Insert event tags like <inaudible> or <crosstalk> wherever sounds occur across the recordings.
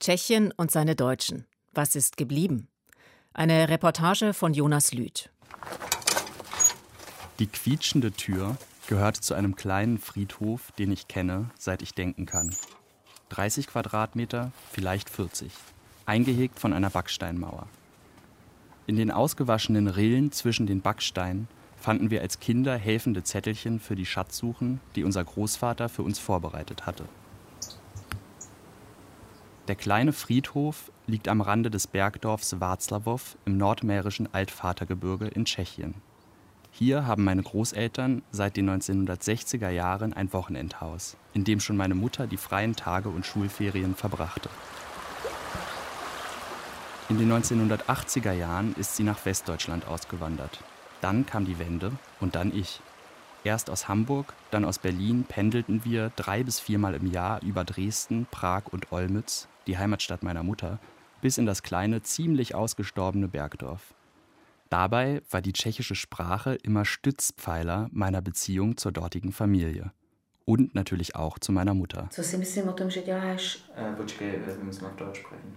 Tschechien und seine Deutschen. Was ist geblieben? Eine Reportage von Jonas Lüth. Die quietschende Tür gehört zu einem kleinen Friedhof, den ich kenne, seit ich denken kann. 30 Quadratmeter, vielleicht 40. Eingehegt von einer Backsteinmauer. In den ausgewaschenen Rillen zwischen den Backsteinen fanden wir als Kinder helfende Zettelchen für die Schatzsuchen, die unser Großvater für uns vorbereitet hatte. Der kleine Friedhof liegt am Rande des Bergdorfs Václav im nordmährischen Altvatergebirge in Tschechien. Hier haben meine Großeltern seit den 1960er Jahren ein Wochenendhaus, in dem schon meine Mutter die freien Tage und Schulferien verbrachte. In den 1980er Jahren ist sie nach Westdeutschland ausgewandert. Dann kam die Wende und dann ich. Erst aus Hamburg, dann aus Berlin pendelten wir drei bis viermal im Jahr über Dresden, Prag und Olmütz, die Heimatstadt meiner Mutter, bis in das kleine, ziemlich ausgestorbene Bergdorf. Dabei war die tschechische Sprache immer Stützpfeiler meiner Beziehung zur dortigen Familie. Und natürlich auch zu meiner Mutter. Co si myslím o tom, že děláš? Äh, počkej, wir müssen auf Deutsch sprechen.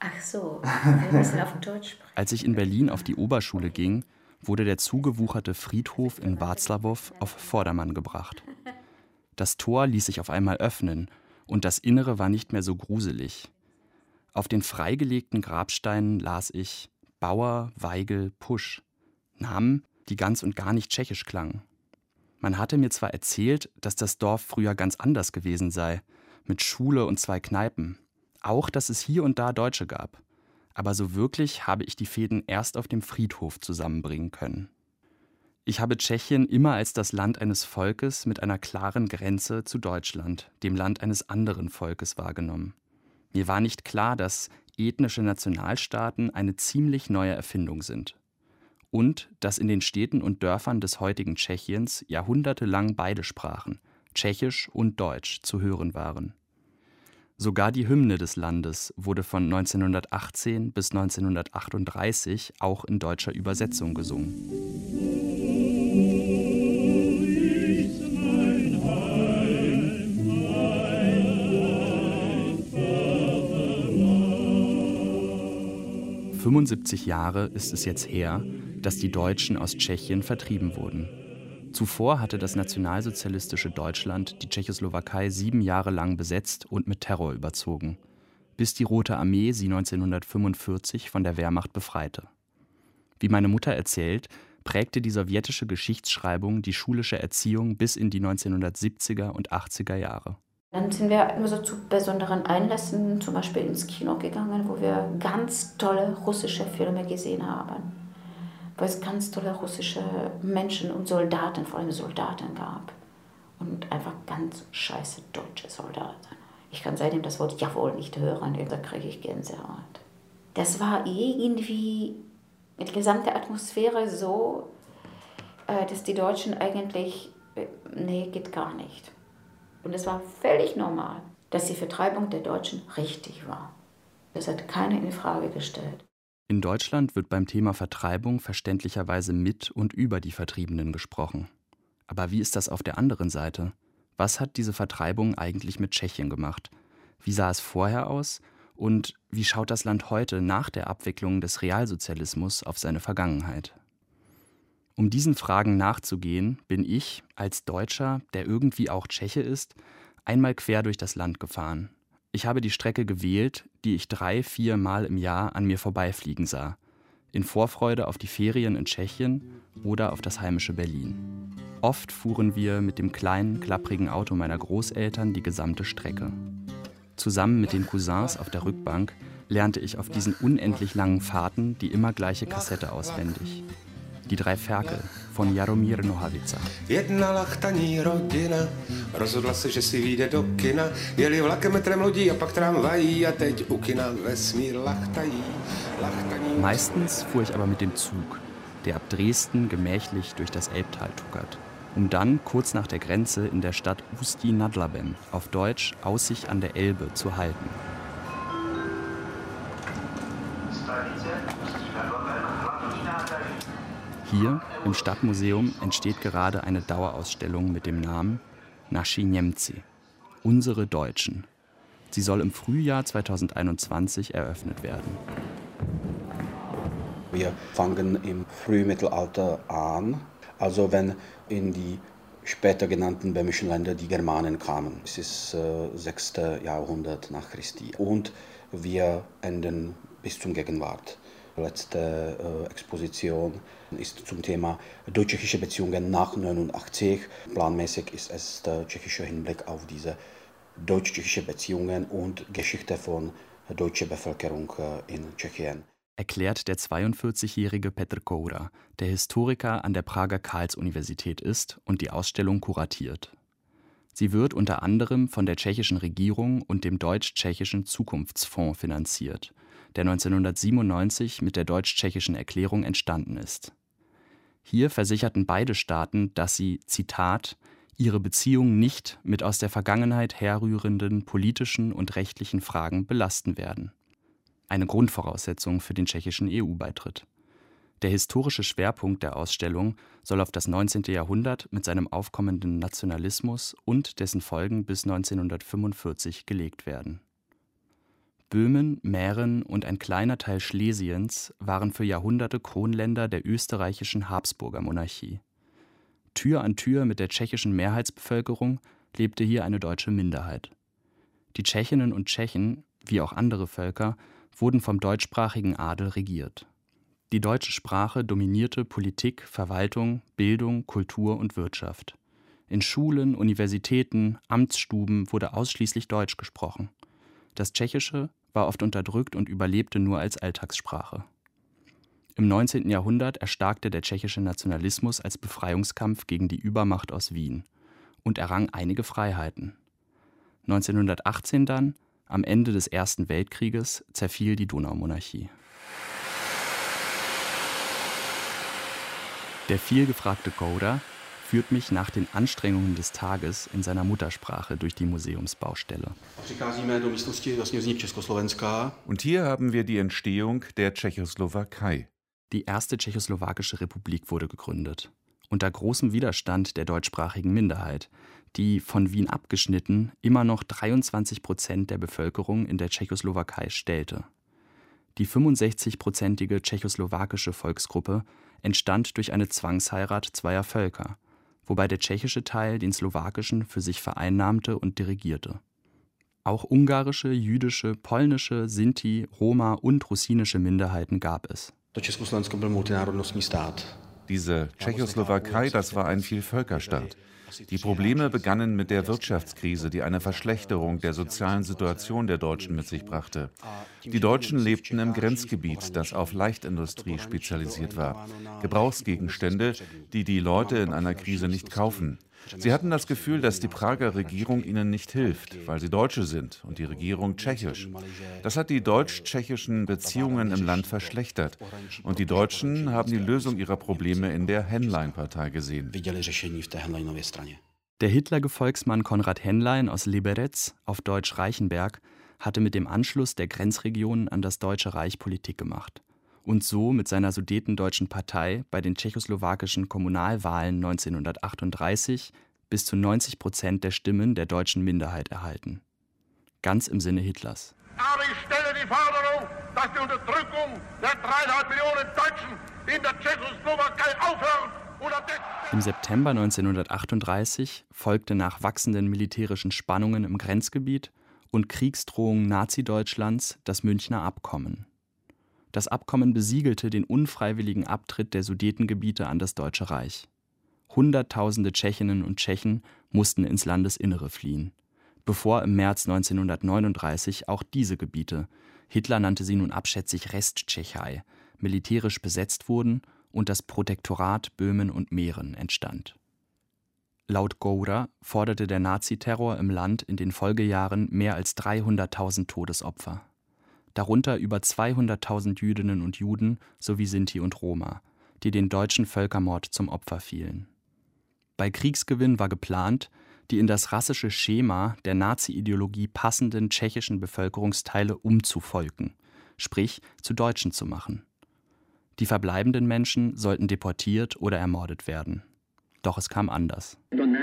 Ach so, wir müssen auf Deutsch sprechen. Als ich in Berlin auf die Oberschule ging, wurde der zugewucherte Friedhof in Watzlawow auf Vordermann gebracht. Das Tor ließ sich auf einmal öffnen und das Innere war nicht mehr so gruselig. Auf den freigelegten Grabsteinen las ich Bauer, Weigel, Pusch. Namen, die ganz und gar nicht tschechisch klangen. Man hatte mir zwar erzählt, dass das Dorf früher ganz anders gewesen sei, mit Schule und zwei Kneipen. Auch, dass es hier und da Deutsche gab aber so wirklich habe ich die Fäden erst auf dem Friedhof zusammenbringen können. Ich habe Tschechien immer als das Land eines Volkes mit einer klaren Grenze zu Deutschland, dem Land eines anderen Volkes, wahrgenommen. Mir war nicht klar, dass ethnische Nationalstaaten eine ziemlich neue Erfindung sind. Und dass in den Städten und Dörfern des heutigen Tschechiens jahrhundertelang beide Sprachen, Tschechisch und Deutsch, zu hören waren. Sogar die Hymne des Landes wurde von 1918 bis 1938 auch in deutscher Übersetzung gesungen. »75 Jahre ist es jetzt her, dass die Deutschen aus Tschechien vertrieben wurden. Zuvor hatte das nationalsozialistische Deutschland die Tschechoslowakei sieben Jahre lang besetzt und mit Terror überzogen, bis die Rote Armee sie 1945 von der Wehrmacht befreite. Wie meine Mutter erzählt, prägte die sowjetische Geschichtsschreibung die schulische Erziehung bis in die 1970er und 80er Jahre. Dann sind wir immer so zu besonderen Einlässen, zum Beispiel ins Kino gegangen, wo wir ganz tolle russische Filme gesehen haben weil es ganz tolle russische Menschen und Soldaten, vor allem Soldaten gab. Und einfach ganz scheiße deutsche Soldaten. Ich kann seitdem das Wort Jawohl nicht hören, da kriege ich Gänsehaut. Das war irgendwie mit der gesamten Atmosphäre so, äh, dass die Deutschen eigentlich, äh, nee, geht gar nicht. Und es war völlig normal, dass die Vertreibung der Deutschen richtig war. Das hat keiner in Frage gestellt. In Deutschland wird beim Thema Vertreibung verständlicherweise mit und über die Vertriebenen gesprochen. Aber wie ist das auf der anderen Seite? Was hat diese Vertreibung eigentlich mit Tschechien gemacht? Wie sah es vorher aus? Und wie schaut das Land heute nach der Abwicklung des Realsozialismus auf seine Vergangenheit? Um diesen Fragen nachzugehen, bin ich, als Deutscher, der irgendwie auch Tscheche ist, einmal quer durch das Land gefahren, ich habe die Strecke gewählt, die ich drei, vier Mal im Jahr an mir vorbeifliegen sah. In Vorfreude auf die Ferien in Tschechien oder auf das heimische Berlin. Oft fuhren wir mit dem kleinen, klapprigen Auto meiner Großeltern die gesamte Strecke. Zusammen mit den Cousins auf der Rückbank lernte ich auf diesen unendlich langen Fahrten die immer gleiche Kassette auswendig. Die drei Ferkel von Jaromír Nohavica. Jedna lachtaní rodina rozhodla se, že si vyjde do kina. Jeli vlakem metrem lodí a pak tramvají a teď u kina vesmír lachtají. lachtají. Meistens fuhr ich aber mit dem Zug, der ab Dresden gemächlich durch das Elbtal tuckert, um dann kurz nach der Grenze in der Stadt Usti nad Labem, auf Deutsch Aussicht an der Elbe, zu halten. Hier im Stadtmuseum entsteht gerade eine Dauerausstellung mit dem Namen Naschi Niemcy, unsere Deutschen. Sie soll im Frühjahr 2021 eröffnet werden. Wir fangen im Frühmittelalter an, also wenn in die später genannten böhmischen Länder die Germanen kamen. Es ist äh, 6. Jahrhundert nach Christi. Und wir enden bis zum Gegenwart. Letzte äh, Exposition ist zum Thema deutsch-tschechische Beziehungen nach 89. Planmäßig ist es der tschechische Hinblick auf diese deutsch-tschechische Beziehungen und Geschichte von deutscher Bevölkerung äh, in Tschechien. Erklärt der 42-jährige Petr Koura, der Historiker an der Prager Karls-Universität ist und die Ausstellung kuratiert. Sie wird unter anderem von der tschechischen Regierung und dem Deutsch-Tschechischen Zukunftsfonds finanziert, der 1997 mit der Deutsch-Tschechischen Erklärung entstanden ist. Hier versicherten beide Staaten, dass sie, Zitat, ihre Beziehungen nicht mit aus der Vergangenheit herrührenden politischen und rechtlichen Fragen belasten werden. Eine Grundvoraussetzung für den tschechischen EU-Beitritt. Der historische Schwerpunkt der Ausstellung soll auf das 19. Jahrhundert mit seinem aufkommenden Nationalismus und dessen Folgen bis 1945 gelegt werden. Böhmen, Mähren und ein kleiner Teil Schlesiens waren für Jahrhunderte Kronländer der österreichischen Habsburger Monarchie. Tür an Tür mit der tschechischen Mehrheitsbevölkerung lebte hier eine deutsche Minderheit. Die Tschechinnen und Tschechen, wie auch andere Völker, wurden vom deutschsprachigen Adel regiert. Die deutsche Sprache dominierte Politik, Verwaltung, Bildung, Kultur und Wirtschaft. In Schulen, Universitäten, Amtsstuben wurde ausschließlich Deutsch gesprochen. Das Tschechische war oft unterdrückt und überlebte nur als Alltagssprache. Im 19. Jahrhundert erstarkte der tschechische Nationalismus als Befreiungskampf gegen die Übermacht aus Wien und errang einige Freiheiten. 1918 dann, am Ende des Ersten Weltkrieges, zerfiel die Donaumonarchie. Der vielgefragte Gouda führt mich nach den Anstrengungen des Tages in seiner Muttersprache durch die Museumsbaustelle. Und hier haben wir die Entstehung der Tschechoslowakei. Die erste tschechoslowakische Republik wurde gegründet. Unter großem Widerstand der deutschsprachigen Minderheit, die von Wien abgeschnitten immer noch 23 Prozent der Bevölkerung in der Tschechoslowakei stellte. Die 65-prozentige tschechoslowakische Volksgruppe entstand durch eine Zwangsheirat zweier Völker, wobei der tschechische Teil den slowakischen für sich vereinnahmte und dirigierte. Auch ungarische, jüdische, polnische, Sinti, Roma und russinische Minderheiten gab es. Diese Tschechoslowakei, das war ein Vielvölkerstaat. Die Probleme begannen mit der Wirtschaftskrise, die eine Verschlechterung der sozialen Situation der Deutschen mit sich brachte. Die Deutschen lebten im Grenzgebiet, das auf Leichtindustrie spezialisiert war. Gebrauchsgegenstände, die die Leute in einer Krise nicht kaufen. Sie hatten das Gefühl, dass die Prager Regierung ihnen nicht hilft, weil sie Deutsche sind und die Regierung tschechisch. Das hat die deutsch-tschechischen Beziehungen im Land verschlechtert. Und die Deutschen haben die Lösung ihrer Probleme in der Henlein-Partei gesehen. Der Hitler-Gefolgsmann Konrad Henlein aus Liberec, auf Deutsch Reichenberg, hatte mit dem Anschluss der Grenzregionen an das Deutsche Reich Politik gemacht und so mit seiner Sudetendeutschen Partei bei den tschechoslowakischen Kommunalwahlen 1938 bis zu 90 Prozent der Stimmen der deutschen Minderheit erhalten. Ganz im Sinne Hitlers. Aber ich stelle die Forderung, dass die Unterdrückung der dreieinhalb Millionen Deutschen in der Tschechoslowakei aufhört. Im September 1938 folgte nach wachsenden militärischen Spannungen im Grenzgebiet und Kriegsdrohungen Nazi-Deutschlands das Münchner Abkommen. Das Abkommen besiegelte den unfreiwilligen Abtritt der Sudetengebiete an das Deutsche Reich. Hunderttausende Tschechinnen und Tschechen mussten ins Landesinnere fliehen, bevor im März 1939 auch diese Gebiete, Hitler nannte sie nun abschätzig Resttschechei, militärisch besetzt wurden und das Protektorat Böhmen und Mähren entstand. Laut Goura forderte der Naziterror im Land in den Folgejahren mehr als 300.000 Todesopfer darunter über 200.000 Jüdinnen und Juden sowie Sinti und Roma, die den deutschen Völkermord zum Opfer fielen. Bei Kriegsgewinn war geplant, die in das rassische Schema der Nazi-Ideologie passenden tschechischen Bevölkerungsteile umzuvolken, sprich zu Deutschen zu machen. Die verbleibenden Menschen sollten deportiert oder ermordet werden. Doch es kam anders. Donero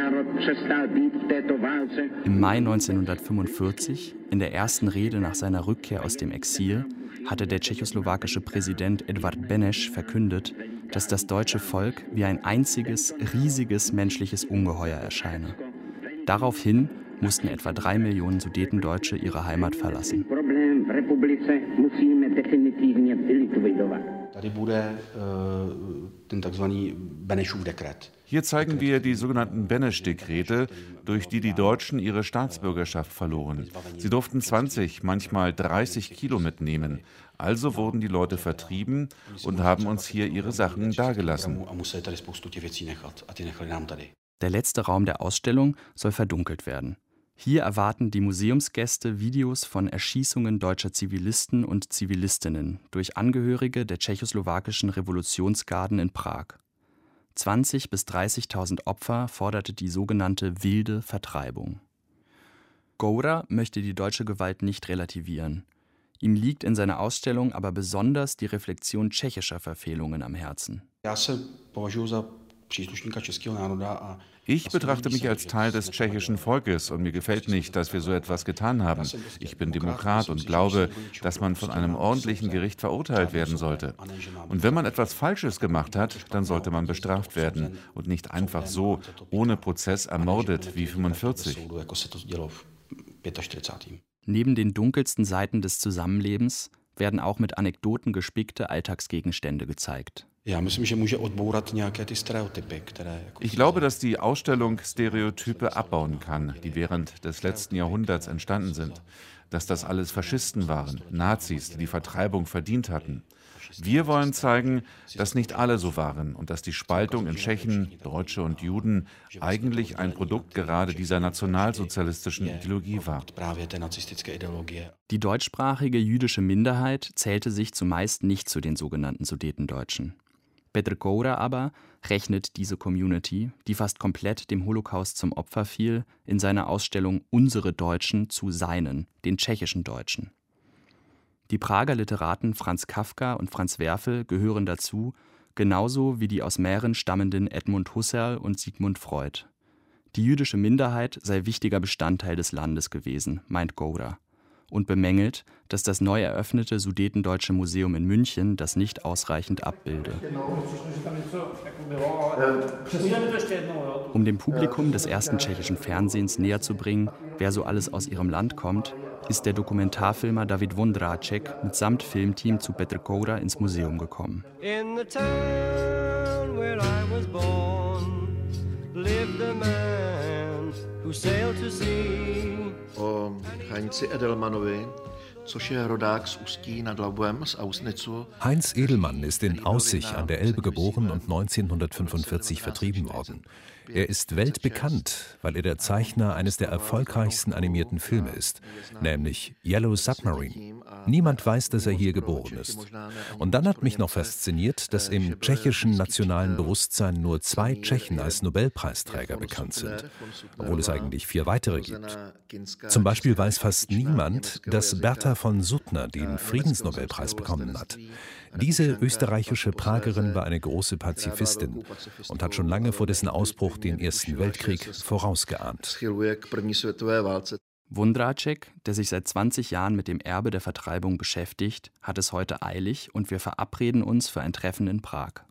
Im Mai 1945, in der ersten Rede nach seiner Rückkehr aus dem Exil, hatte der tschechoslowakische Präsident Edvard Beneš verkündet, dass das deutsche Volk wie ein einziges, riesiges menschliches Ungeheuer erscheine. Daraufhin mussten etwa drei Millionen Sudetendeutsche ihre Heimat verlassen. Hier zeigen wir die sogenannten Benesch-Dekrete, durch die die Deutschen ihre Staatsbürgerschaft verloren. Sie durften 20, manchmal 30 Kilo mitnehmen. Also wurden die Leute vertrieben und haben uns hier ihre Sachen dagelassen. Der letzte Raum der Ausstellung soll verdunkelt werden. Hier erwarten die Museumsgäste Videos von Erschießungen deutscher Zivilisten und Zivilistinnen durch Angehörige der tschechoslowakischen Revolutionsgarden in Prag. 20.000 bis 30.000 Opfer forderte die sogenannte wilde Vertreibung. Goura möchte die deutsche Gewalt nicht relativieren. Ihm liegt in seiner Ausstellung aber besonders die Reflexion tschechischer Verfehlungen am Herzen. Ich betrachte mich als Teil des tschechischen Volkes und mir gefällt nicht, dass wir so etwas getan haben. Ich bin Demokrat und glaube, dass man von einem ordentlichen Gericht verurteilt werden sollte. Und wenn man etwas Falsches gemacht hat, dann sollte man bestraft werden und nicht einfach so ohne Prozess ermordet wie 45. Neben den dunkelsten Seiten des Zusammenlebens werden auch mit Anekdoten gespickte Alltagsgegenstände gezeigt. Ich glaube, dass die Ausstellung Stereotype abbauen kann, die während des letzten Jahrhunderts entstanden sind. Dass das alles Faschisten waren, Nazis, die die Vertreibung verdient hatten. Wir wollen zeigen, dass nicht alle so waren und dass die Spaltung in Tschechen, Deutsche und Juden eigentlich ein Produkt gerade dieser nationalsozialistischen Ideologie war. Die deutschsprachige jüdische Minderheit zählte sich zumeist nicht zu den sogenannten Sudetendeutschen. Petr Koura aber rechnet diese Community, die fast komplett dem Holocaust zum Opfer fiel, in seiner Ausstellung Unsere Deutschen zu seinen, den tschechischen Deutschen. Die Prager Literaten Franz Kafka und Franz Werfel gehören dazu, genauso wie die aus Mähren stammenden Edmund Husserl und Sigmund Freud. Die jüdische Minderheit sei wichtiger Bestandteil des Landes gewesen, meint Goura, und bemängelt, dass das neu eröffnete Sudetendeutsche Museum in München das nicht ausreichend abbilde. Um dem Publikum des ersten tschechischen Fernsehens näher zu bringen, wer so alles aus ihrem Land kommt, ist der Dokumentarfilmer David Wondráček mitsamt Filmteam zu Petr Koura ins Museum gekommen. In the town where I was born lived a man who sailed to sea. O Heinzi Edelmanovi Heinz Edelmann ist in Aussich an der Elbe geboren und 1945 vertrieben worden. Er ist weltbekannt, weil er der Zeichner eines der erfolgreichsten animierten Filme ist, nämlich Yellow Submarine. Niemand weiß, dass er hier geboren ist. Und dann hat mich noch fasziniert, dass im tschechischen nationalen Bewusstsein nur zwei Tschechen als Nobelpreisträger bekannt sind, obwohl es eigentlich vier weitere gibt. Zum Beispiel weiß fast niemand, dass Bertha von Suttner den Friedensnobelpreis bekommen hat. Diese österreichische Pragerin war eine große Pazifistin und hat schon lange vor dessen Ausbruch den Ersten Weltkrieg vorausgeahnt. Wondráček, der sich seit 20 Jahren mit dem Erbe der Vertreibung beschäftigt, hat es heute eilig und wir verabreden uns für ein Treffen in Prag.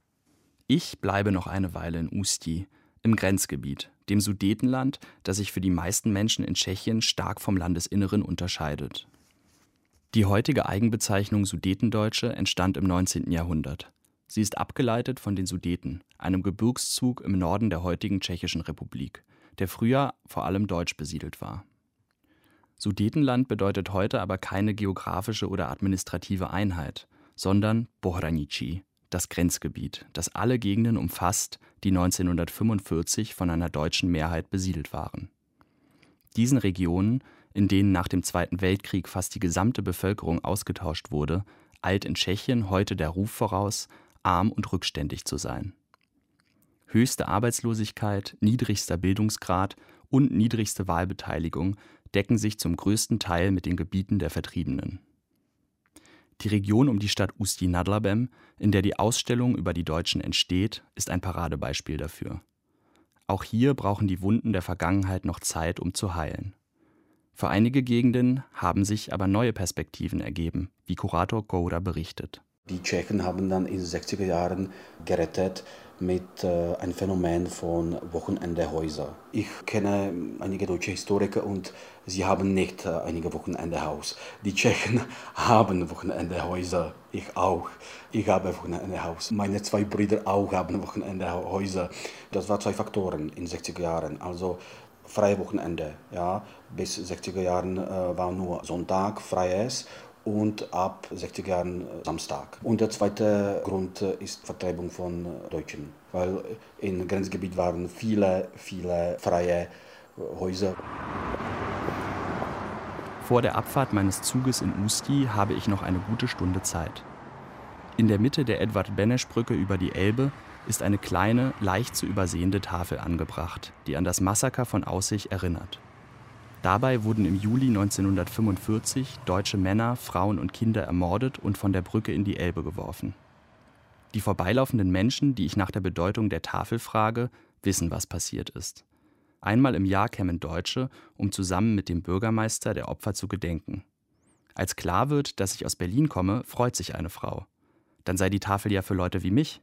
Ich bleibe noch eine Weile in Usti, im Grenzgebiet, dem Sudetenland, das sich für die meisten Menschen in Tschechien stark vom Landesinneren unterscheidet. Die heutige Eigenbezeichnung Sudetendeutsche entstand im 19. Jahrhundert. Sie ist abgeleitet von den Sudeten, einem Gebirgszug im Norden der heutigen Tschechischen Republik, der früher vor allem deutsch besiedelt war. Sudetenland bedeutet heute aber keine geografische oder administrative Einheit, sondern Bohranici, das Grenzgebiet, das alle Gegenden umfasst, die 1945 von einer deutschen Mehrheit besiedelt waren. Diesen Regionen in denen nach dem Zweiten Weltkrieg fast die gesamte Bevölkerung ausgetauscht wurde, eilt in Tschechien heute der Ruf voraus, arm und rückständig zu sein. Höchste Arbeitslosigkeit, niedrigster Bildungsgrad und niedrigste Wahlbeteiligung decken sich zum größten Teil mit den Gebieten der Vertriebenen. Die Region um die Stadt Usti-Nadlabem, in der die Ausstellung über die Deutschen entsteht, ist ein Paradebeispiel dafür. Auch hier brauchen die Wunden der Vergangenheit noch Zeit, um zu heilen. Für einige Gegenden haben sich aber neue Perspektiven ergeben, wie Kurator Goura berichtet. Die Tschechen haben dann in den 60er Jahren gerettet mit äh, einem Phänomen von Wochenendehäuser. Ich kenne einige deutsche Historiker und sie haben nicht äh, einige Wochenendehaus. Die Tschechen <laughs> haben Wochenendehäuser. Ich auch. Ich habe Wochenendehaus. Meine zwei Brüder auch haben Wochenendehäuser. Das waren zwei Faktoren in den 60er Jahren. Also freie Wochenende. Ja. Bis 60er Jahren äh, war nur Sonntag freies und ab 60 Jahren äh, Samstag. Und der zweite Grund äh, ist Vertreibung von Deutschen, weil im Grenzgebiet waren viele, viele freie Häuser. Vor der Abfahrt meines Zuges in Usti habe ich noch eine gute Stunde Zeit. In der Mitte der Edward-Benesch-Brücke über die Elbe ist eine kleine, leicht zu übersehende Tafel angebracht, die an das Massaker von Aussich erinnert. Dabei wurden im Juli 1945 deutsche Männer, Frauen und Kinder ermordet und von der Brücke in die Elbe geworfen. Die vorbeilaufenden Menschen, die ich nach der Bedeutung der Tafel frage, wissen, was passiert ist. Einmal im Jahr kämen Deutsche, um zusammen mit dem Bürgermeister der Opfer zu gedenken. Als klar wird, dass ich aus Berlin komme, freut sich eine Frau. Dann sei die Tafel ja für Leute wie mich.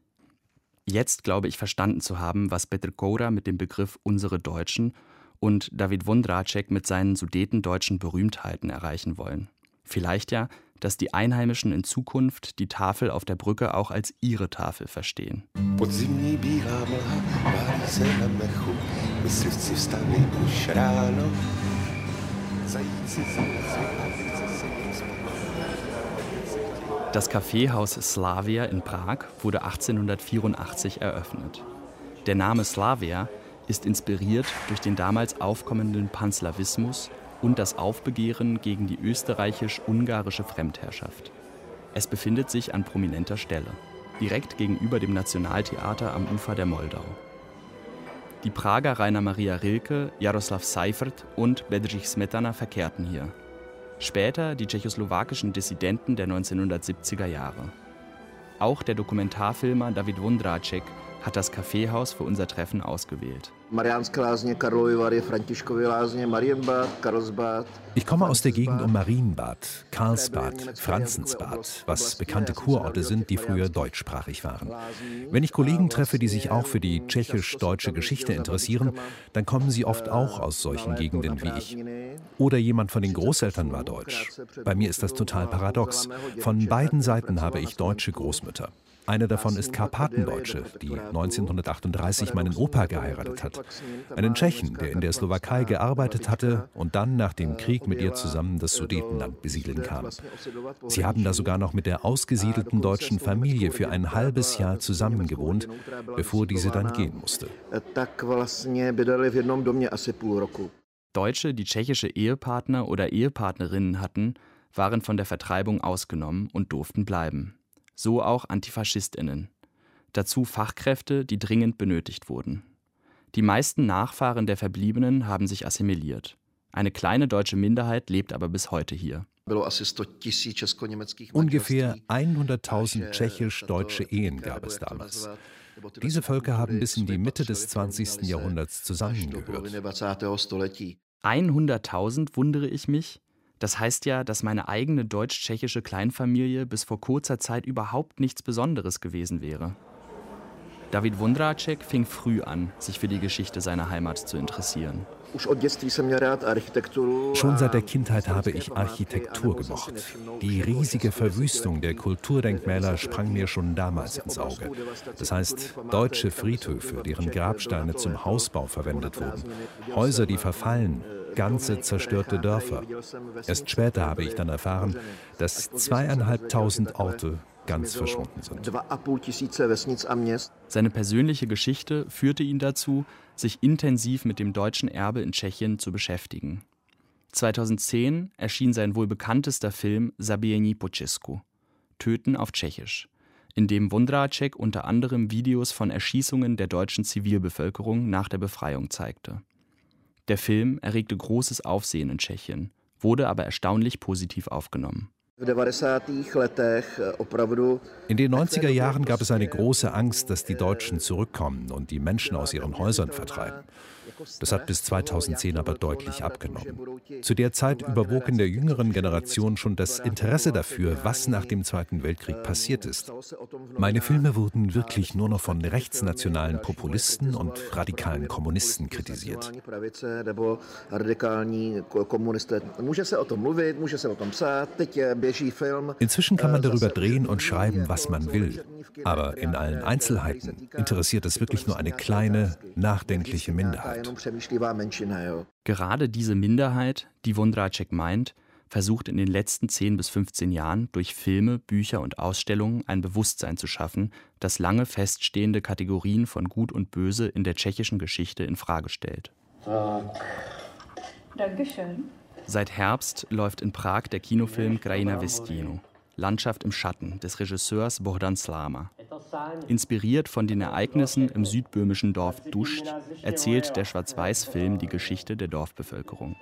Jetzt glaube ich verstanden zu haben, was Petr Koura mit dem Begriff unsere Deutschen und David Wondracek mit seinen sudetendeutschen Berühmtheiten erreichen wollen. Vielleicht ja, dass die Einheimischen in Zukunft die Tafel auf der Brücke auch als ihre Tafel verstehen. Das Kaffeehaus Slavia in Prag wurde 1884 eröffnet. Der Name Slavia ist inspiriert durch den damals aufkommenden Panslawismus und das Aufbegehren gegen die österreichisch-ungarische Fremdherrschaft. Es befindet sich an prominenter Stelle, direkt gegenüber dem Nationaltheater am Ufer der Moldau. Die Prager Rainer Maria Rilke, Jaroslav Seifert und Bedřich Smetana verkehrten hier. Später die tschechoslowakischen Dissidenten der 1970er Jahre. Auch der Dokumentarfilmer David Wondracek hat das Kaffeehaus für unser Treffen ausgewählt. Ich komme aus der Gegend um Marienbad, Karlsbad, Franzensbad, was bekannte Kurorte sind, die früher deutschsprachig waren. Wenn ich Kollegen treffe, die sich auch für die tschechisch-deutsche Geschichte interessieren, dann kommen sie oft auch aus solchen Gegenden wie ich. Oder jemand von den Großeltern war deutsch. Bei mir ist das total paradox. Von beiden Seiten habe ich deutsche Großmütter. Eine davon ist Karpatendeutsche, die 1938 meinen Opa geheiratet hat. Einen Tschechen, der in der Slowakei gearbeitet hatte und dann nach dem Krieg mit ihr zusammen das Sudetenland besiedeln kam. Sie haben da sogar noch mit der ausgesiedelten deutschen Familie für ein halbes Jahr zusammengewohnt, bevor diese dann gehen musste. Deutsche, die tschechische Ehepartner oder Ehepartnerinnen hatten, waren von der Vertreibung ausgenommen und durften bleiben so auch Antifaschistinnen. Dazu Fachkräfte, die dringend benötigt wurden. Die meisten Nachfahren der Verbliebenen haben sich assimiliert. Eine kleine deutsche Minderheit lebt aber bis heute hier. Ungefähr 100.000 tschechisch-deutsche Ehen gab es damals. Diese Völker haben bis in die Mitte des 20. Jahrhunderts zusammengehört. 100.000 wundere ich mich? Das heißt ja, dass meine eigene deutsch-tschechische Kleinfamilie bis vor kurzer Zeit überhaupt nichts Besonderes gewesen wäre. David Wondracek fing früh an, sich für die Geschichte seiner Heimat zu interessieren. Schon seit der Kindheit habe ich Architektur gemocht. Die riesige Verwüstung der Kulturdenkmäler sprang mir schon damals ins Auge. Das heißt, deutsche Friedhöfe, deren Grabsteine zum Hausbau verwendet wurden, Häuser, die verfallen, ganze zerstörte Dörfer. Erst später habe ich dann erfahren, dass zweieinhalbtausend Orte ganz verschwunden sind. Seine persönliche Geschichte führte ihn dazu, sich intensiv mit dem deutschen Erbe in Tschechien zu beschäftigen. 2010 erschien sein wohl bekanntester Film Sabieni Počesku, Töten auf Tschechisch, in dem Wondracek unter anderem Videos von Erschießungen der deutschen Zivilbevölkerung nach der Befreiung zeigte. Der Film erregte großes Aufsehen in Tschechien, wurde aber erstaunlich positiv aufgenommen In den 90er Jahren gab es eine große Angst, dass die Deutschen zurückkommen und die Menschen aus ihren Häusern vertreiben. Das hat bis 2010 aber deutlich abgenommen. Zu der Zeit überwog in der jüngeren Generation schon das Interesse dafür, was nach dem Zweiten Weltkrieg passiert ist. Meine Filme wurden wirklich nur noch von rechtsnationalen Populisten und radikalen Kommunisten kritisiert. Inzwischen kann man darüber drehen und schreiben, was man will. Aber in allen Einzelheiten interessiert es wirklich nur eine kleine, nachdenkliche Minderheit. Gerade diese Minderheit, die Wondracek meint, versucht in den letzten 10 bis 15 Jahren durch Filme, Bücher und Ausstellungen ein Bewusstsein zu schaffen, das lange feststehende Kategorien von Gut und Böse in der tschechischen Geschichte in Frage stellt. Dankeschön. Seit Herbst läuft in Prag der Kinofilm Krajina Vestino, Landschaft im Schatten des Regisseurs Bohdan Slama. Inspiriert von den Ereignissen im südböhmischen Dorf Duscht erzählt der Schwarz-Weiß-Film die Geschichte der Dorfbevölkerung.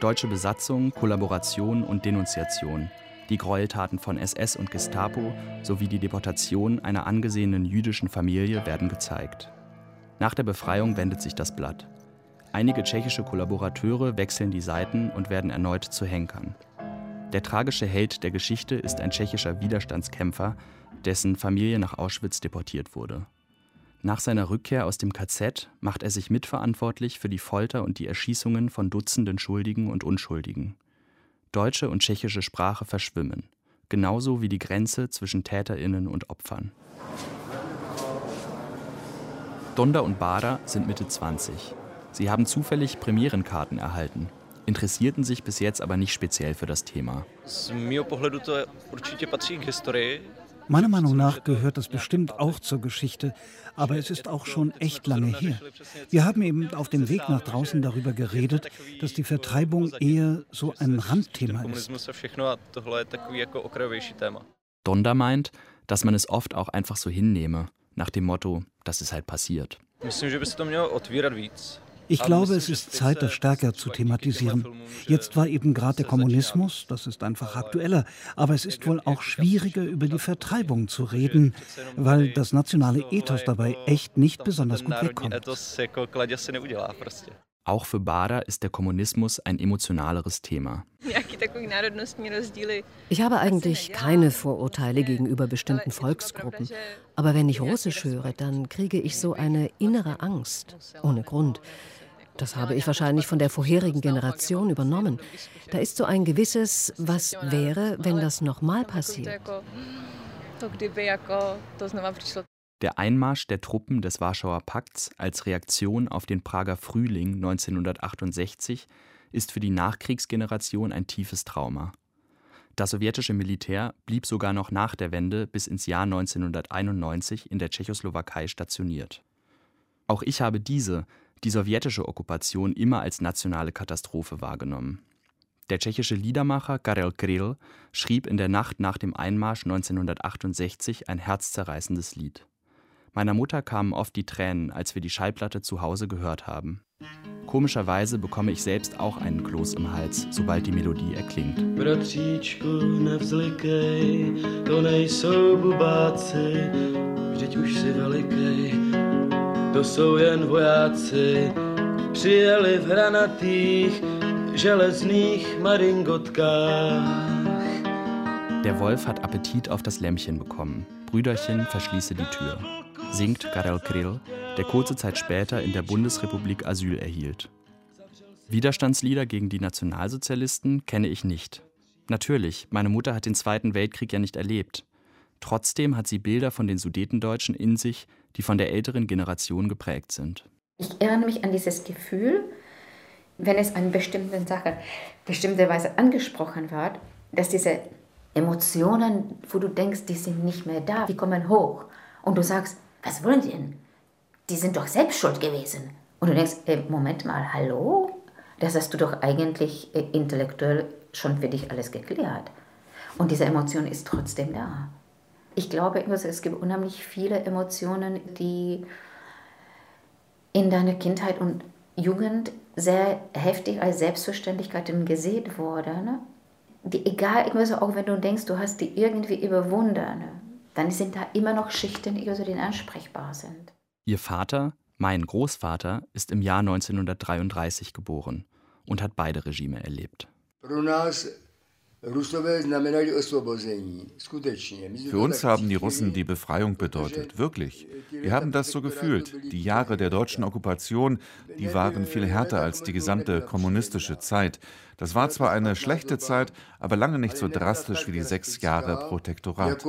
Deutsche Besatzung, Kollaboration und Denunziation. Die Gräueltaten von SS und Gestapo sowie die Deportation einer angesehenen jüdischen Familie werden gezeigt. Nach der Befreiung wendet sich das Blatt. Einige tschechische Kollaborateure wechseln die Seiten und werden erneut zu Henkern. Der tragische Held der Geschichte ist ein tschechischer Widerstandskämpfer, dessen Familie nach Auschwitz deportiert wurde. Nach seiner Rückkehr aus dem KZ macht er sich mitverantwortlich für die Folter und die Erschießungen von Dutzenden Schuldigen und Unschuldigen. Deutsche und tschechische Sprache verschwimmen, genauso wie die Grenze zwischen Täterinnen und Opfern. Donder und Bader sind Mitte 20. Sie haben zufällig Premierenkarten erhalten, interessierten sich bis jetzt aber nicht speziell für das Thema. Meiner Meinung nach gehört das bestimmt auch zur Geschichte, aber es ist auch schon echt lange her. Wir haben eben auf dem Weg nach draußen darüber geredet, dass die Vertreibung eher so ein Randthema ist. Donder meint, dass man es oft auch einfach so hinnehme, nach dem Motto, das ist halt passiert. Ich glaube, es ist Zeit, das stärker zu thematisieren. Jetzt war eben gerade der Kommunismus, das ist einfach aktueller, aber es ist wohl auch schwieriger, über die Vertreibung zu reden, weil das nationale Ethos dabei echt nicht besonders gut wegkommt. Auch für Bader ist der Kommunismus ein emotionaleres Thema. Ich habe eigentlich keine Vorurteile gegenüber bestimmten Volksgruppen. Aber wenn ich Russisch höre, dann kriege ich so eine innere Angst. Ohne Grund. Das habe ich wahrscheinlich von der vorherigen Generation übernommen. Da ist so ein gewisses, was wäre, wenn das nochmal passiert. Der Einmarsch der Truppen des Warschauer Pakts als Reaktion auf den Prager Frühling 1968 ist für die Nachkriegsgeneration ein tiefes Trauma. Das sowjetische Militär blieb sogar noch nach der Wende bis ins Jahr 1991 in der Tschechoslowakei stationiert. Auch ich habe diese, die sowjetische Okkupation immer als nationale Katastrophe wahrgenommen. Der tschechische Liedermacher Karel Kryl schrieb in der Nacht nach dem Einmarsch 1968 ein herzzerreißendes Lied. Meiner Mutter kamen oft die Tränen, als wir die Schallplatte zu Hause gehört haben. Komischerweise bekomme ich selbst auch einen Kloß im Hals, sobald die Melodie erklingt. Bratříčku, nevzlikej, to nejsou bubáci, vždyť už si velikej, to jsou jen vojáci, přijeli v hranatých, železných maringotkách. Der Wolf hat Appetit auf das Lämmchen bekommen. Brüderchen, verschließe die Tür singt Karel Kryl, der kurze Zeit später in der Bundesrepublik Asyl erhielt. Widerstandslieder gegen die Nationalsozialisten kenne ich nicht. Natürlich, meine Mutter hat den Zweiten Weltkrieg ja nicht erlebt. Trotzdem hat sie Bilder von den Sudetendeutschen in sich, die von der älteren Generation geprägt sind. Ich erinnere mich an dieses Gefühl, wenn es an bestimmten Sachen bestimmte Weise angesprochen wird, dass diese Emotionen, wo du denkst, die sind nicht mehr da, die kommen hoch. Und du sagst, was wollen die denn? Die sind doch selbst schuld gewesen. Und du denkst, äh, Moment mal, hallo? Das hast du doch eigentlich äh, intellektuell schon für dich alles geklärt. Und diese Emotion ist trotzdem da. Ich glaube, es gibt unheimlich viele Emotionen, die in deiner Kindheit und Jugend sehr heftig als Selbstverständlichkeiten gesehen wurden. Ne? Die, egal, auch wenn du denkst, du hast die irgendwie überwunden, dann sind da immer noch Schichten, die ansprechbar sind. Ihr Vater, mein Großvater, ist im Jahr 1933 geboren und hat beide Regime erlebt. Für uns haben die Russen die Befreiung bedeutet, wirklich. Wir haben das so gefühlt. Die Jahre der deutschen Okkupation, die waren viel härter als die gesamte kommunistische Zeit. Das war zwar eine schlechte Zeit, aber lange nicht so drastisch wie die sechs Jahre Protektorat.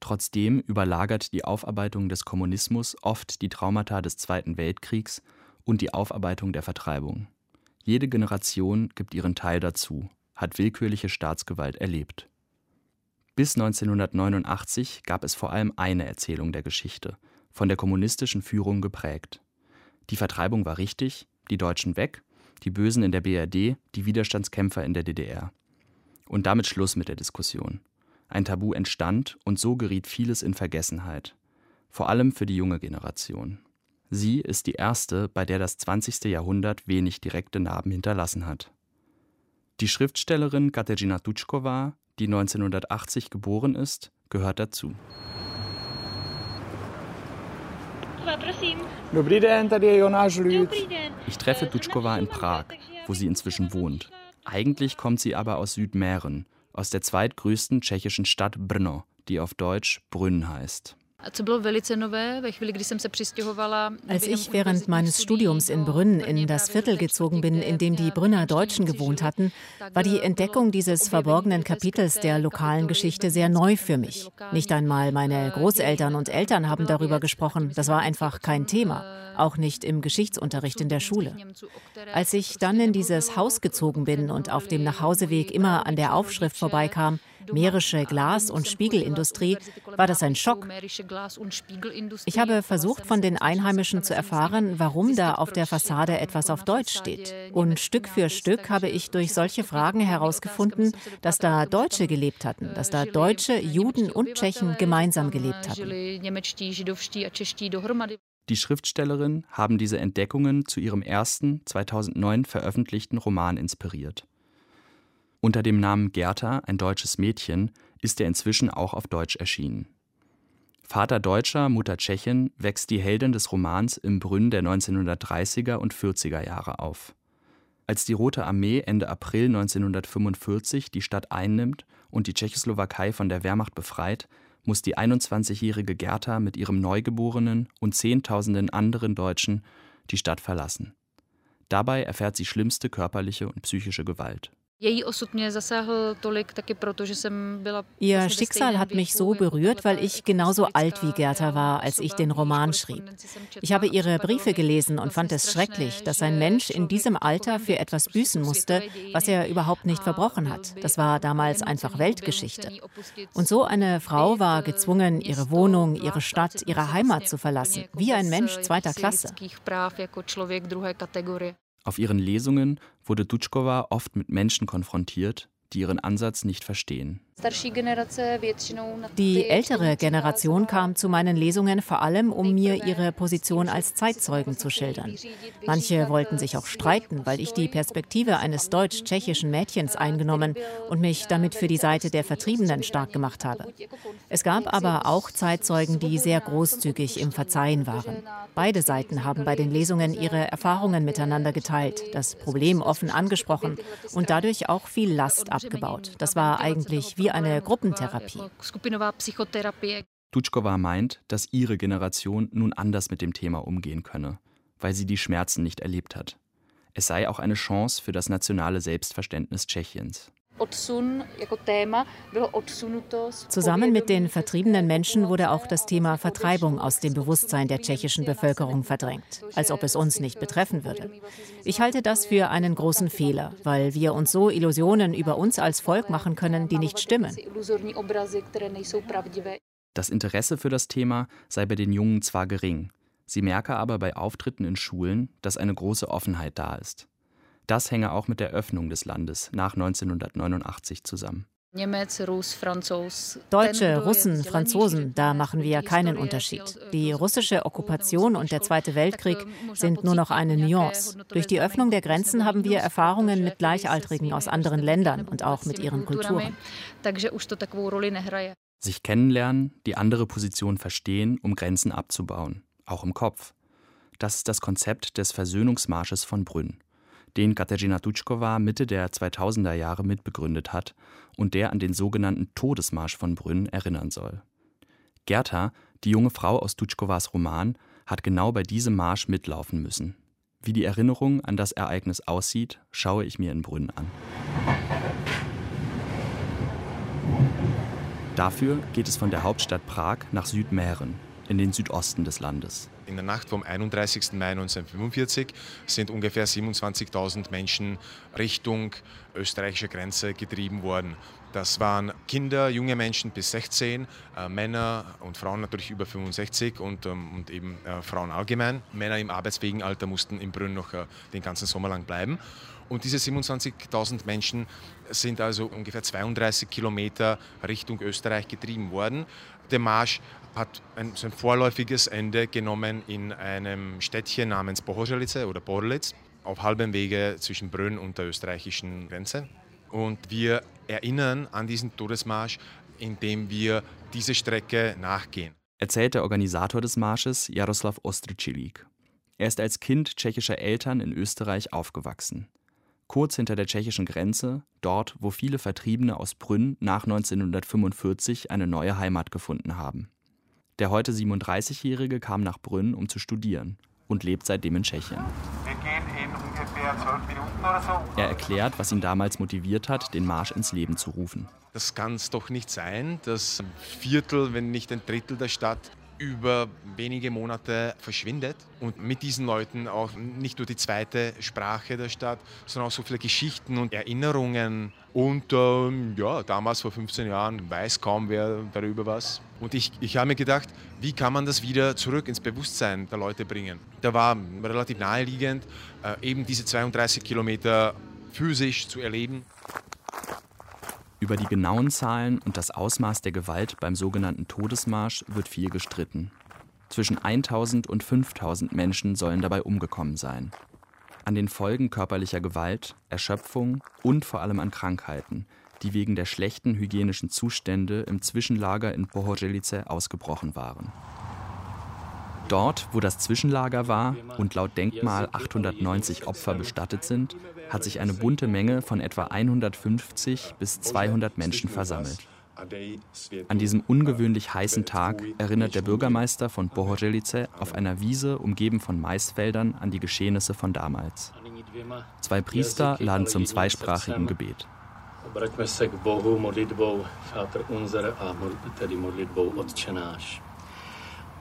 Trotzdem überlagert die Aufarbeitung des Kommunismus oft die Traumata des Zweiten Weltkriegs und die Aufarbeitung der Vertreibung. Jede Generation gibt ihren Teil dazu, hat willkürliche Staatsgewalt erlebt. Bis 1989 gab es vor allem eine Erzählung der Geschichte, von der kommunistischen Führung geprägt. Die Vertreibung war richtig, die Deutschen weg, die Bösen in der BRD, die Widerstandskämpfer in der DDR. Und damit Schluss mit der Diskussion. Ein Tabu entstand und so geriet vieles in Vergessenheit. Vor allem für die junge Generation. Sie ist die erste, bei der das 20. Jahrhundert wenig direkte Narben hinterlassen hat. Die Schriftstellerin Kateřina Tučková, die 1980 geboren ist, gehört dazu. Ich treffe Tučková in Prag, wo sie inzwischen wohnt. Eigentlich kommt sie aber aus Südmähren, aus der zweitgrößten tschechischen Stadt Brno, die auf Deutsch Brünn heißt. Als ich während meines Studiums in Brünn in das Viertel gezogen bin, in dem die Brünner Deutschen gewohnt hatten, war die Entdeckung dieses verborgenen Kapitels der lokalen Geschichte sehr neu für mich. Nicht einmal meine Großeltern und Eltern haben darüber gesprochen. Das war einfach kein Thema auch nicht im Geschichtsunterricht in der Schule. Als ich dann in dieses Haus gezogen bin und auf dem Nachhauseweg immer an der Aufschrift vorbeikam, Mährische Glas- und Spiegelindustrie, war das ein Schock. Ich habe versucht, von den Einheimischen zu erfahren, warum da auf der Fassade etwas auf Deutsch steht. Und Stück für Stück habe ich durch solche Fragen herausgefunden, dass da Deutsche gelebt hatten, dass da Deutsche, Juden und Tschechen gemeinsam gelebt hatten. Die Schriftstellerin haben diese Entdeckungen zu ihrem ersten 2009 veröffentlichten Roman inspiriert. Unter dem Namen Gerta, ein deutsches Mädchen, ist er inzwischen auch auf Deutsch erschienen. Vater Deutscher, Mutter Tschechin wächst die Heldin des Romans im Brünn der 1930er und 40er Jahre auf. Als die Rote Armee Ende April 1945 die Stadt einnimmt und die Tschechoslowakei von der Wehrmacht befreit, muss die 21-jährige Gerta mit ihrem Neugeborenen und Zehntausenden anderen Deutschen die Stadt verlassen. Dabei erfährt sie schlimmste körperliche und psychische Gewalt. Ihr Schicksal hat mich so berührt, weil ich genauso alt wie Gerda war, als ich den Roman schrieb. Ich habe ihre Briefe gelesen und fand es schrecklich, dass ein Mensch in diesem Alter für etwas büßen musste, was er überhaupt nicht verbrochen hat. Das war damals einfach Weltgeschichte. Und so eine Frau war gezwungen, ihre Wohnung, ihre Stadt, ihre Heimat zu verlassen, wie ein Mensch zweiter Klasse. Auf ihren Lesungen wurde Dutschkova oft mit Menschen konfrontiert, die ihren Ansatz nicht verstehen. Die ältere Generation kam zu meinen Lesungen vor allem, um mir ihre Position als Zeitzeugen zu schildern. Manche wollten sich auch streiten, weil ich die Perspektive eines deutsch-tschechischen Mädchens eingenommen und mich damit für die Seite der Vertriebenen stark gemacht habe. Es gab aber auch Zeitzeugen, die sehr großzügig im Verzeihen waren. Beide Seiten haben bei den Lesungen ihre Erfahrungen miteinander geteilt, das Problem offen angesprochen und dadurch auch viel Last abgebaut. Das war eigentlich wie eine Gruppentherapie. Dutschkova meint, dass ihre Generation nun anders mit dem Thema umgehen könne, weil sie die Schmerzen nicht erlebt hat. Es sei auch eine Chance für das nationale Selbstverständnis Tschechiens. Zusammen mit den vertriebenen Menschen wurde auch das Thema Vertreibung aus dem Bewusstsein der tschechischen Bevölkerung verdrängt, als ob es uns nicht betreffen würde. Ich halte das für einen großen Fehler, weil wir uns so Illusionen über uns als Volk machen können, die nicht stimmen. Das Interesse für das Thema sei bei den Jungen zwar gering, sie merke aber bei Auftritten in Schulen, dass eine große Offenheit da ist. Das hänge auch mit der Öffnung des Landes nach 1989 zusammen. Deutsche, Russen, Franzosen, da machen wir keinen Unterschied. Die russische Okkupation und der Zweite Weltkrieg sind nur noch eine Nuance. Durch die Öffnung der Grenzen haben wir Erfahrungen mit Gleichaltrigen aus anderen Ländern und auch mit ihren Kulturen. Sich kennenlernen, die andere Position verstehen, um Grenzen abzubauen, auch im Kopf. Das ist das Konzept des Versöhnungsmarsches von Brünn den Katerina Tutschkova Mitte der 2000er Jahre mitbegründet hat und der an den sogenannten Todesmarsch von Brünn erinnern soll. Gerta, die junge Frau aus Tutschkovas Roman, hat genau bei diesem Marsch mitlaufen müssen. Wie die Erinnerung an das Ereignis aussieht, schaue ich mir in Brünn an. Dafür geht es von der Hauptstadt Prag nach Südmähren, in den Südosten des Landes. In der Nacht vom 31. Mai 1945 sind ungefähr 27.000 Menschen Richtung österreichische Grenze getrieben worden. Das waren Kinder, junge Menschen bis 16, äh, Männer und Frauen natürlich über 65 und, ähm, und eben äh, Frauen allgemein. Männer im arbeitsfähigen Alter mussten in Brünn noch äh, den ganzen Sommer lang bleiben. Und diese 27.000 Menschen sind also ungefähr 32 Kilometer Richtung Österreich getrieben worden. Der Marsch hat ein, so ein vorläufiges Ende genommen in einem Städtchen namens Bohořelice oder Borlitz auf halbem Wege zwischen Brünn und der österreichischen Grenze. Und wir erinnern an diesen Todesmarsch, indem wir diese Strecke nachgehen. Erzählt der Organisator des Marsches Jaroslav Ostricilik. Er ist als Kind tschechischer Eltern in Österreich aufgewachsen. Kurz hinter der tschechischen Grenze, dort, wo viele Vertriebene aus Brünn nach 1945 eine neue Heimat gefunden haben. Der heute 37-Jährige kam nach Brünn, um zu studieren und lebt seitdem in Tschechien. Wir gehen in ungefähr zwölf Minuten oder so. Er erklärt, was ihn damals motiviert hat, den Marsch ins Leben zu rufen. Das kann es doch nicht sein, dass ein Viertel, wenn nicht ein Drittel der Stadt über wenige Monate verschwindet und mit diesen Leuten auch nicht nur die zweite Sprache der Stadt, sondern auch so viele Geschichten und Erinnerungen. Und ähm, ja, damals vor 15 Jahren weiß kaum wer darüber was. Und ich, ich habe mir gedacht, wie kann man das wieder zurück ins Bewusstsein der Leute bringen? Da war relativ naheliegend, äh, eben diese 32 Kilometer physisch zu erleben. Über die genauen Zahlen und das Ausmaß der Gewalt beim sogenannten Todesmarsch wird viel gestritten. Zwischen 1000 und 5000 Menschen sollen dabei umgekommen sein. An den Folgen körperlicher Gewalt, Erschöpfung und vor allem an Krankheiten, die wegen der schlechten hygienischen Zustände im Zwischenlager in Pohořelice ausgebrochen waren. Dort, wo das Zwischenlager war und laut Denkmal 890 Opfer bestattet sind, hat sich eine bunte Menge von etwa 150 bis 200 Menschen versammelt. An diesem ungewöhnlich heißen Tag erinnert der Bürgermeister von Bohořelice auf einer Wiese umgeben von Maisfeldern an die Geschehnisse von damals. Zwei Priester laden zum zweisprachigen Gebet.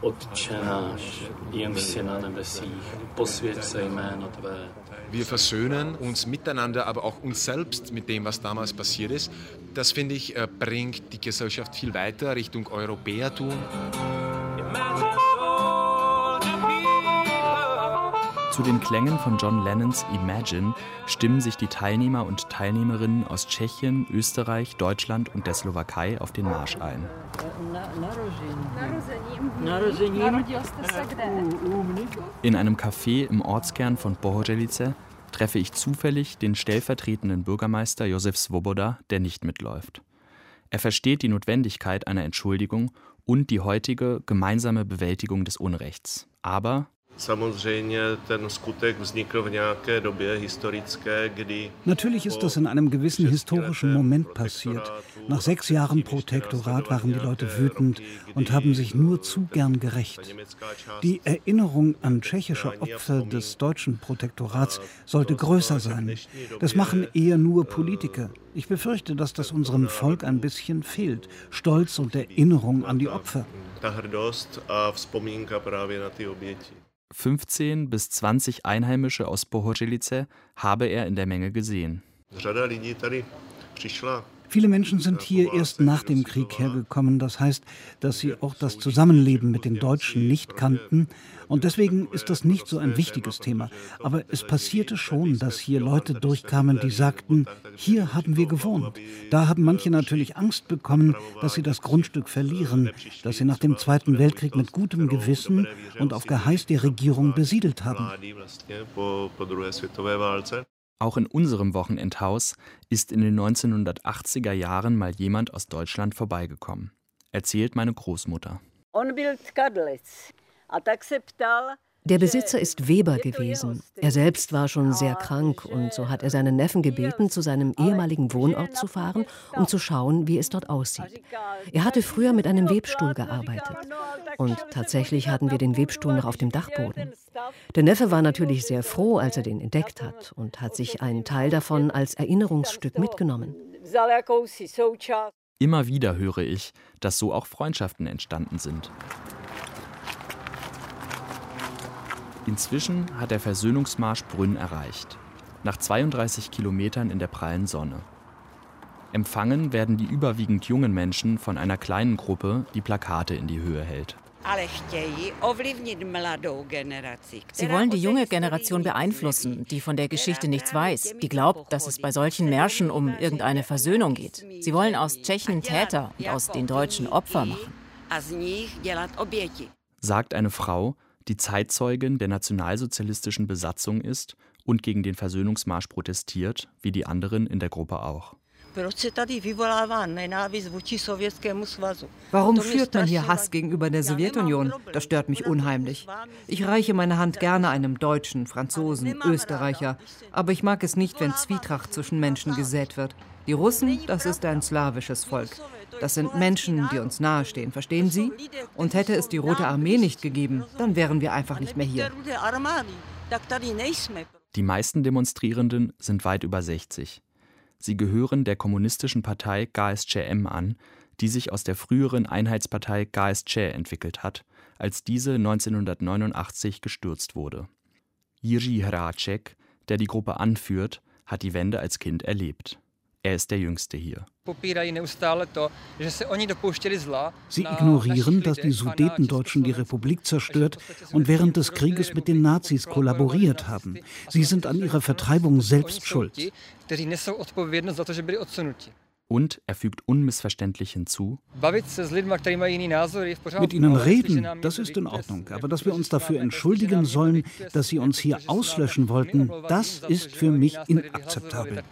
Otče náš. Jemž si na nebesích, posvěť se jméno Tvé. Wir versöhnen uns miteinander, aber auch uns selbst mit dem, was damals passiert ist. Das, finde ich, äh, bringt die Gesellschaft viel weiter Richtung Europäertum. Zu den Klängen von John Lennons Imagine stimmen sich die Teilnehmer und Teilnehmerinnen aus Tschechien, Österreich, Deutschland und der Slowakei auf den Marsch ein. In einem Café im Ortskern von Bohořelice treffe ich zufällig den stellvertretenden Bürgermeister Josef Svoboda, der nicht mitläuft. Er versteht die Notwendigkeit einer Entschuldigung und die heutige gemeinsame Bewältigung des Unrechts. Aber Natürlich ist das in einem gewissen historischen Moment passiert. Nach sechs Jahren Protektorat waren die Leute wütend und haben sich nur zu gern gerecht. Die Erinnerung an tschechische Opfer des deutschen Protektorats sollte größer sein. Das machen eher nur Politiker. Ich befürchte, dass das unserem Volk ein bisschen fehlt. Stolz und Erinnerung an die Opfer. 15 bis 20 Einheimische aus Bohořelice habe er in der Menge gesehen. Viele Menschen sind hier erst nach dem Krieg hergekommen. Das heißt, dass sie auch das Zusammenleben mit den Deutschen nicht kannten. Und deswegen ist das nicht so ein wichtiges Thema. Aber es passierte schon, dass hier Leute durchkamen, die sagten, hier haben wir gewohnt. Da haben manche natürlich Angst bekommen, dass sie das Grundstück verlieren, das sie nach dem Zweiten Weltkrieg mit gutem Gewissen und auf Geheiß der Regierung besiedelt haben. Auch in unserem Wochenendhaus ist in den 1980er Jahren mal jemand aus Deutschland vorbeigekommen, erzählt meine Großmutter. Der Besitzer ist Weber gewesen. Er selbst war schon sehr krank und so hat er seinen Neffen gebeten, zu seinem ehemaligen Wohnort zu fahren, um zu schauen, wie es dort aussieht. Er hatte früher mit einem Webstuhl gearbeitet. Und tatsächlich hatten wir den Webstuhl noch auf dem Dachboden. Der Neffe war natürlich sehr froh, als er den entdeckt hat und hat sich einen Teil davon als Erinnerungsstück mitgenommen. Immer wieder höre ich, dass so auch Freundschaften entstanden sind. Inzwischen hat der Versöhnungsmarsch Brünn erreicht. Nach 32 Kilometern in der prallen Sonne. Empfangen werden die überwiegend jungen Menschen von einer kleinen Gruppe, die Plakate in die Höhe hält. Sie wollen die junge Generation beeinflussen, die von der Geschichte nichts weiß, die glaubt, dass es bei solchen Märschen um irgendeine Versöhnung geht. Sie wollen aus Tschechen Täter und aus den Deutschen Opfer machen. Sagt eine Frau, die Zeitzeugin der nationalsozialistischen Besatzung ist und gegen den Versöhnungsmarsch protestiert, wie die anderen in der Gruppe auch. Warum führt man hier Hass gegenüber der Sowjetunion? Das stört mich unheimlich. Ich reiche meine Hand gerne einem Deutschen, Franzosen, Österreicher, aber ich mag es nicht, wenn Zwietracht zwischen Menschen gesät wird. Die Russen, das ist ein slawisches Volk. Das sind Menschen, die uns nahestehen, verstehen Sie? Und hätte es die Rote Armee nicht gegeben, dann wären wir einfach nicht mehr hier. Die meisten Demonstrierenden sind weit über 60. Sie gehören der kommunistischen Partei GSCM an, die sich aus der früheren Einheitspartei GSC entwickelt hat, als diese 1989 gestürzt wurde. Jiří Hráček, der die Gruppe anführt, hat die Wende als Kind erlebt. Er ist der Jüngste hier. Sie ignorieren, dass die Sudetendeutschen die Republik zerstört und während des Krieges mit den Nazis kollaboriert haben. Sie sind an ihrer Vertreibung selbst schuld. Und er fügt unmissverständlich hinzu: Mit ihnen reden, das ist in Ordnung. Aber dass wir uns dafür entschuldigen sollen, dass sie uns hier auslöschen wollten, das ist für mich inakzeptabel.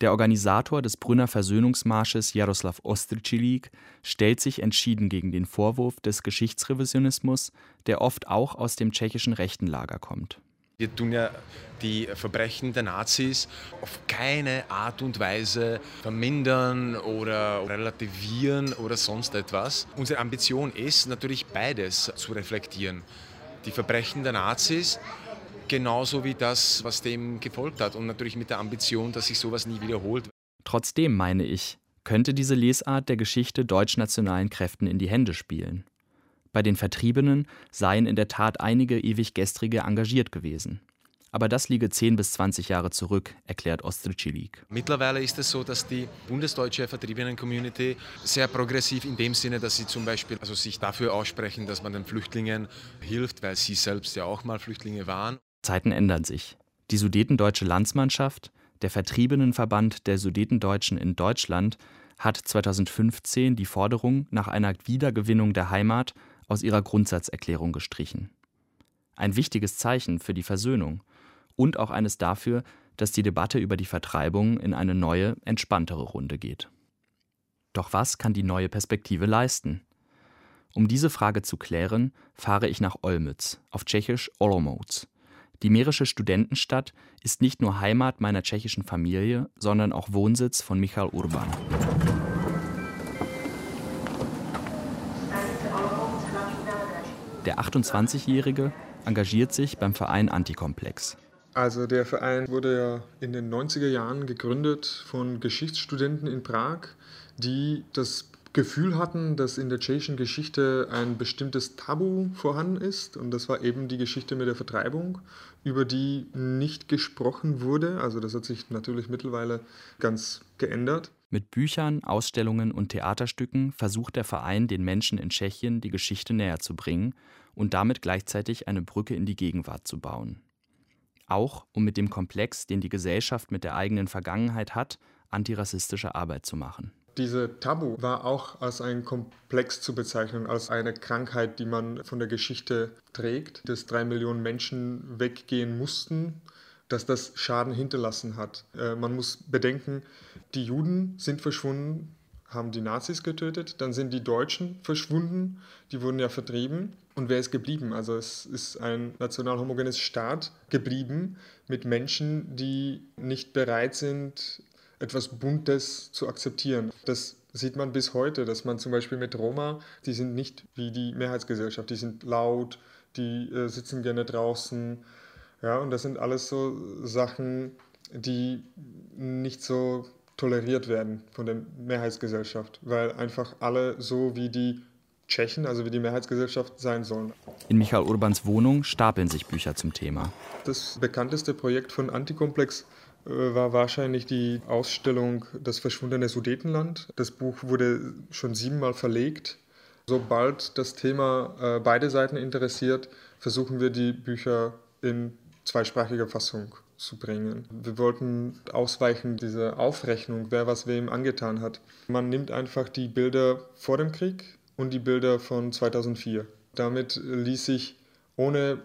Der Organisator des Brünner Versöhnungsmarsches Jaroslav Ostrczylik stellt sich entschieden gegen den Vorwurf des Geschichtsrevisionismus, der oft auch aus dem tschechischen rechten Lager kommt. Wir tun ja die Verbrechen der Nazis auf keine Art und Weise vermindern oder relativieren oder sonst etwas. Unsere Ambition ist natürlich beides zu reflektieren. Die Verbrechen der Nazis genauso wie das, was dem gefolgt hat und natürlich mit der Ambition, dass sich sowas nie wiederholt. Trotzdem meine ich, könnte diese Lesart der Geschichte deutschnationalen Kräften in die Hände spielen. Bei den Vertriebenen seien in der Tat einige ewig Gestrige engagiert gewesen. Aber das liege 10 bis 20 Jahre zurück, erklärt Ostricilik. Mittlerweile ist es so, dass die bundesdeutsche Vertriebenen-Community sehr progressiv in dem Sinne, dass sie zum Beispiel also sich dafür aussprechen, dass man den Flüchtlingen hilft, weil sie selbst ja auch mal Flüchtlinge waren. Zeiten ändern sich. Die Sudetendeutsche Landsmannschaft, der Vertriebenenverband der Sudetendeutschen in Deutschland, hat 2015 die Forderung nach einer Wiedergewinnung der Heimat aus ihrer Grundsatzerklärung gestrichen. Ein wichtiges Zeichen für die Versöhnung und auch eines dafür, dass die Debatte über die Vertreibung in eine neue, entspanntere Runde geht. Doch was kann die neue Perspektive leisten? Um diese Frage zu klären, fahre ich nach Olmütz, auf Tschechisch Olomouc. Die mährische Studentenstadt ist nicht nur Heimat meiner tschechischen Familie, sondern auch Wohnsitz von Michal Urban. Der 28-Jährige engagiert sich beim Verein Antikomplex. Also der Verein wurde ja in den 90er Jahren gegründet von Geschichtsstudenten in Prag, die das Gefühl hatten, dass in der tschechischen Geschichte ein bestimmtes Tabu vorhanden ist. Und das war eben die Geschichte mit der Vertreibung, über die nicht gesprochen wurde. Also das hat sich natürlich mittlerweile ganz geändert. Mit Büchern, Ausstellungen und Theaterstücken versucht der Verein den Menschen in Tschechien die Geschichte näher zu bringen und damit gleichzeitig eine Brücke in die Gegenwart zu bauen. Auch um mit dem Komplex, den die Gesellschaft mit der eigenen Vergangenheit hat, antirassistische Arbeit zu machen. Diese Tabu war auch als ein Komplex zu bezeichnen, als eine Krankheit, die man von der Geschichte trägt, dass drei Millionen Menschen weggehen mussten, dass das Schaden hinterlassen hat. Äh, man muss bedenken, die Juden sind verschwunden, haben die Nazis getötet, dann sind die Deutschen verschwunden, die wurden ja vertrieben. Und wer ist geblieben? Also es ist ein national homogenes Staat geblieben mit Menschen, die nicht bereit sind, etwas Buntes zu akzeptieren. Das sieht man bis heute, dass man zum Beispiel mit Roma, die sind nicht wie die Mehrheitsgesellschaft, die sind laut, die äh, sitzen gerne draußen. Ja, und das sind alles so Sachen, die nicht so toleriert werden von der Mehrheitsgesellschaft, weil einfach alle so wie die Tschechen, also wie die Mehrheitsgesellschaft sein sollen. In Michael Urbans Wohnung stapeln sich Bücher zum Thema. Das bekannteste Projekt von Antikomplex war wahrscheinlich die Ausstellung Das verschwundene Sudetenland. Das Buch wurde schon siebenmal verlegt. Sobald das Thema äh, beide Seiten interessiert, versuchen wir die Bücher in zweisprachiger Fassung zu bringen. Wir wollten ausweichen, diese Aufrechnung, wer was wem angetan hat. Man nimmt einfach die Bilder vor dem Krieg und die Bilder von 2004. Damit ließ sich ohne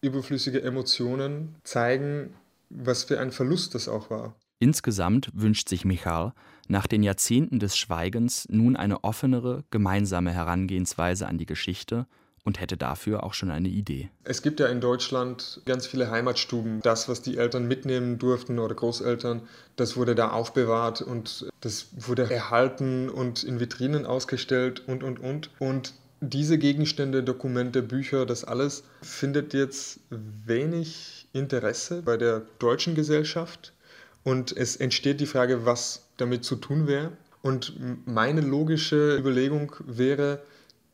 überflüssige Emotionen zeigen, was für ein Verlust das auch war. Insgesamt wünscht sich Michal nach den Jahrzehnten des Schweigens nun eine offenere, gemeinsame Herangehensweise an die Geschichte und hätte dafür auch schon eine Idee. Es gibt ja in Deutschland ganz viele Heimatstuben. Das, was die Eltern mitnehmen durften oder Großeltern, das wurde da aufbewahrt und das wurde erhalten und in Vitrinen ausgestellt und, und, und. Und diese Gegenstände, Dokumente, Bücher, das alles findet jetzt wenig Interesse bei der deutschen Gesellschaft. Und es entsteht die Frage, was damit zu tun wäre. Und meine logische Überlegung wäre,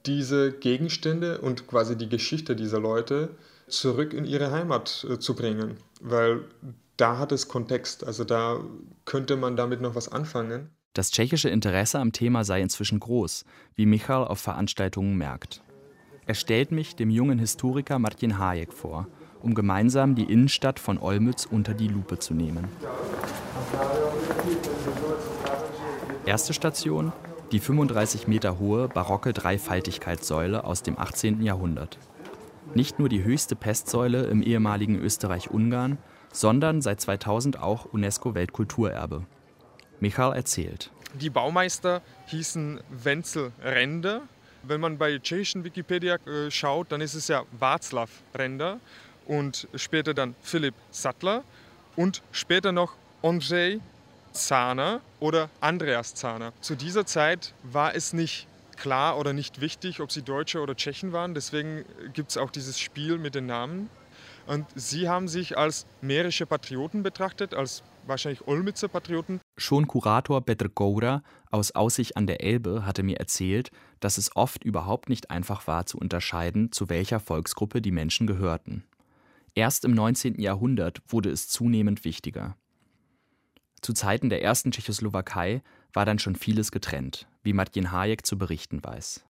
diese Gegenstände und quasi die Geschichte dieser Leute zurück in ihre Heimat äh, zu bringen, weil da hat es Kontext, also da könnte man damit noch was anfangen. Das tschechische Interesse am Thema sei inzwischen groß, wie Michal auf Veranstaltungen merkt. Er stellt mich dem jungen Historiker Martin Hayek vor, um gemeinsam die Innenstadt von Olmütz unter die Lupe zu nehmen. Erste Station die 35 Meter hohe barocke Dreifaltigkeitssäule aus dem 18. Jahrhundert. Nicht nur die höchste Pestsäule im ehemaligen Österreich-Ungarn, sondern seit 2000 auch UNESCO-Weltkulturerbe. Michal erzählt. Die Baumeister hießen Wenzel Render. Wenn man bei tschechischen Wikipedia äh, schaut, dann ist es ja Václav Render und später dann Philipp Sattler und später noch Andrzej Zahner oder Andreas Zahner. Zu dieser Zeit war es nicht klar oder nicht wichtig, ob sie Deutsche oder Tschechen waren. Deswegen gibt es auch dieses Spiel mit den Namen. Und sie haben sich als mährische Patrioten betrachtet, als wahrscheinlich Olmützer Patrioten. Schon Kurator Petr Goura aus Aussicht an der Elbe hatte mir erzählt, dass es oft überhaupt nicht einfach war zu unterscheiden, zu welcher Volksgruppe die Menschen gehörten. Erst im 19. Jahrhundert wurde es zunehmend wichtiger. Zu Zeiten der ersten Tschechoslowakei war dann schon vieles getrennt, wie Martin Hayek zu berichten weiß.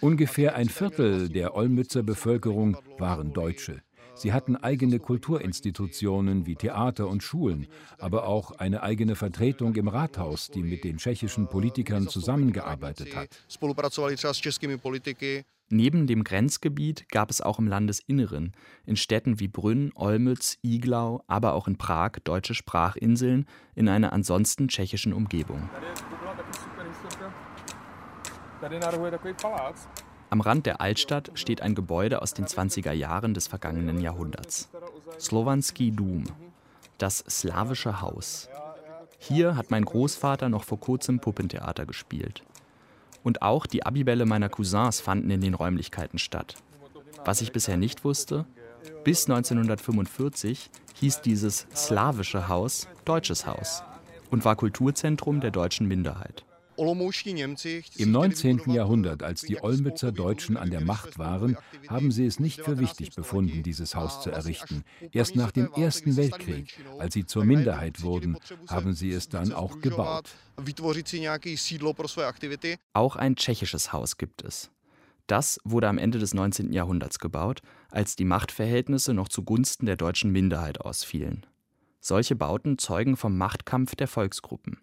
Ungefähr ein Viertel der Olmützer Bevölkerung waren Deutsche. Sie hatten eigene Kulturinstitutionen wie Theater und Schulen, aber auch eine eigene Vertretung im Rathaus, die mit den tschechischen Politikern zusammengearbeitet hat. Neben dem Grenzgebiet gab es auch im Landesinneren, in Städten wie Brünn, Olmütz, Iglau, aber auch in Prag deutsche Sprachinseln in einer ansonsten tschechischen Umgebung. Am Rand der Altstadt steht ein Gebäude aus den 20er Jahren des vergangenen Jahrhunderts. Slovanski Dum, das slawische Haus. Hier hat mein Großvater noch vor kurzem Puppentheater gespielt. Und auch die Abibälle meiner Cousins fanden in den Räumlichkeiten statt. Was ich bisher nicht wusste, bis 1945 hieß dieses slawische Haus Deutsches Haus und war Kulturzentrum der deutschen Minderheit. Im 19. Jahrhundert, als die Olmützer Deutschen an der Macht waren, haben sie es nicht für wichtig befunden, dieses Haus zu errichten. Erst nach dem Ersten Weltkrieg, als sie zur Minderheit wurden, haben sie es dann auch gebaut. Auch ein tschechisches Haus gibt es. Das wurde am Ende des 19. Jahrhunderts gebaut, als die Machtverhältnisse noch zugunsten der deutschen Minderheit ausfielen. Solche Bauten zeugen vom Machtkampf der Volksgruppen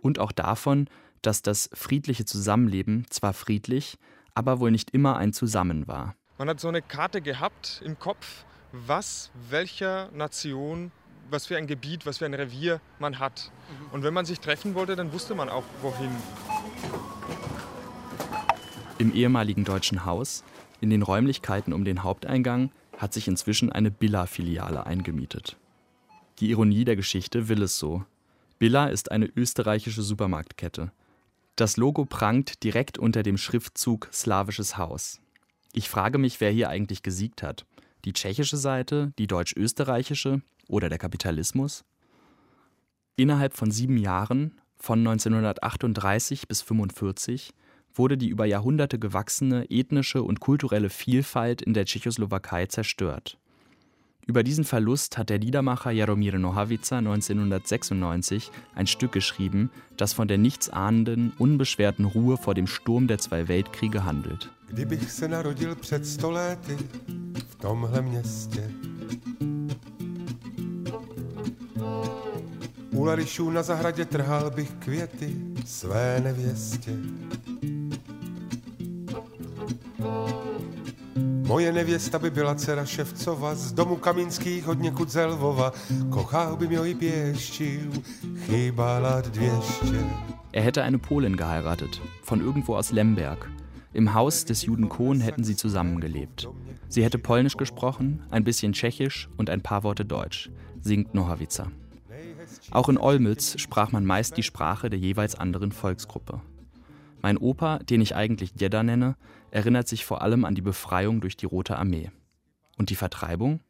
und auch davon, dass das friedliche Zusammenleben zwar friedlich, aber wohl nicht immer ein Zusammen war. Man hat so eine Karte gehabt im Kopf, was welcher Nation, was für ein Gebiet, was für ein Revier man hat. Und wenn man sich treffen wollte, dann wusste man auch, wohin. Im ehemaligen Deutschen Haus, in den Räumlichkeiten um den Haupteingang, hat sich inzwischen eine Billa-Filiale eingemietet. Die Ironie der Geschichte will es so. Billa ist eine österreichische Supermarktkette. Das Logo prangt direkt unter dem Schriftzug Slawisches Haus. Ich frage mich, wer hier eigentlich gesiegt hat. Die tschechische Seite, die deutsch-österreichische oder der Kapitalismus? Innerhalb von sieben Jahren, von 1938 bis 1945, wurde die über Jahrhunderte gewachsene ethnische und kulturelle Vielfalt in der Tschechoslowakei zerstört. Über diesen Verlust hat der Liedermacher Jaromir Nohavica 1996 ein Stück geschrieben, das von der nichtsahnenden, unbeschwerten Ruhe vor dem Sturm der zwei Weltkriege handelt. Kdybych se narodil před sto léty v tomhle městě. U larišů na zahradě trhal bych květy své nevěstě. Moje nevěsta by byla dcera Ševcova z domu Kamínských od někud ze Lvova. Kochal by mě i pěštil, chybala dvěště. Er hätte eine Polin geheiratet, von irgendwo aus Lemberg. Im Haus des Juden Kohn hätten sie zusammengelebt. Sie hätte Polnisch gesprochen, ein bisschen Tschechisch und ein paar Worte Deutsch, singt Nohavica. Auch in Olmütz sprach man meist die Sprache der jeweils anderen Volksgruppe. Mein Opa, den ich eigentlich Jedda nenne, erinnert sich vor allem an die Befreiung durch die Rote Armee. Und die Vertreibung?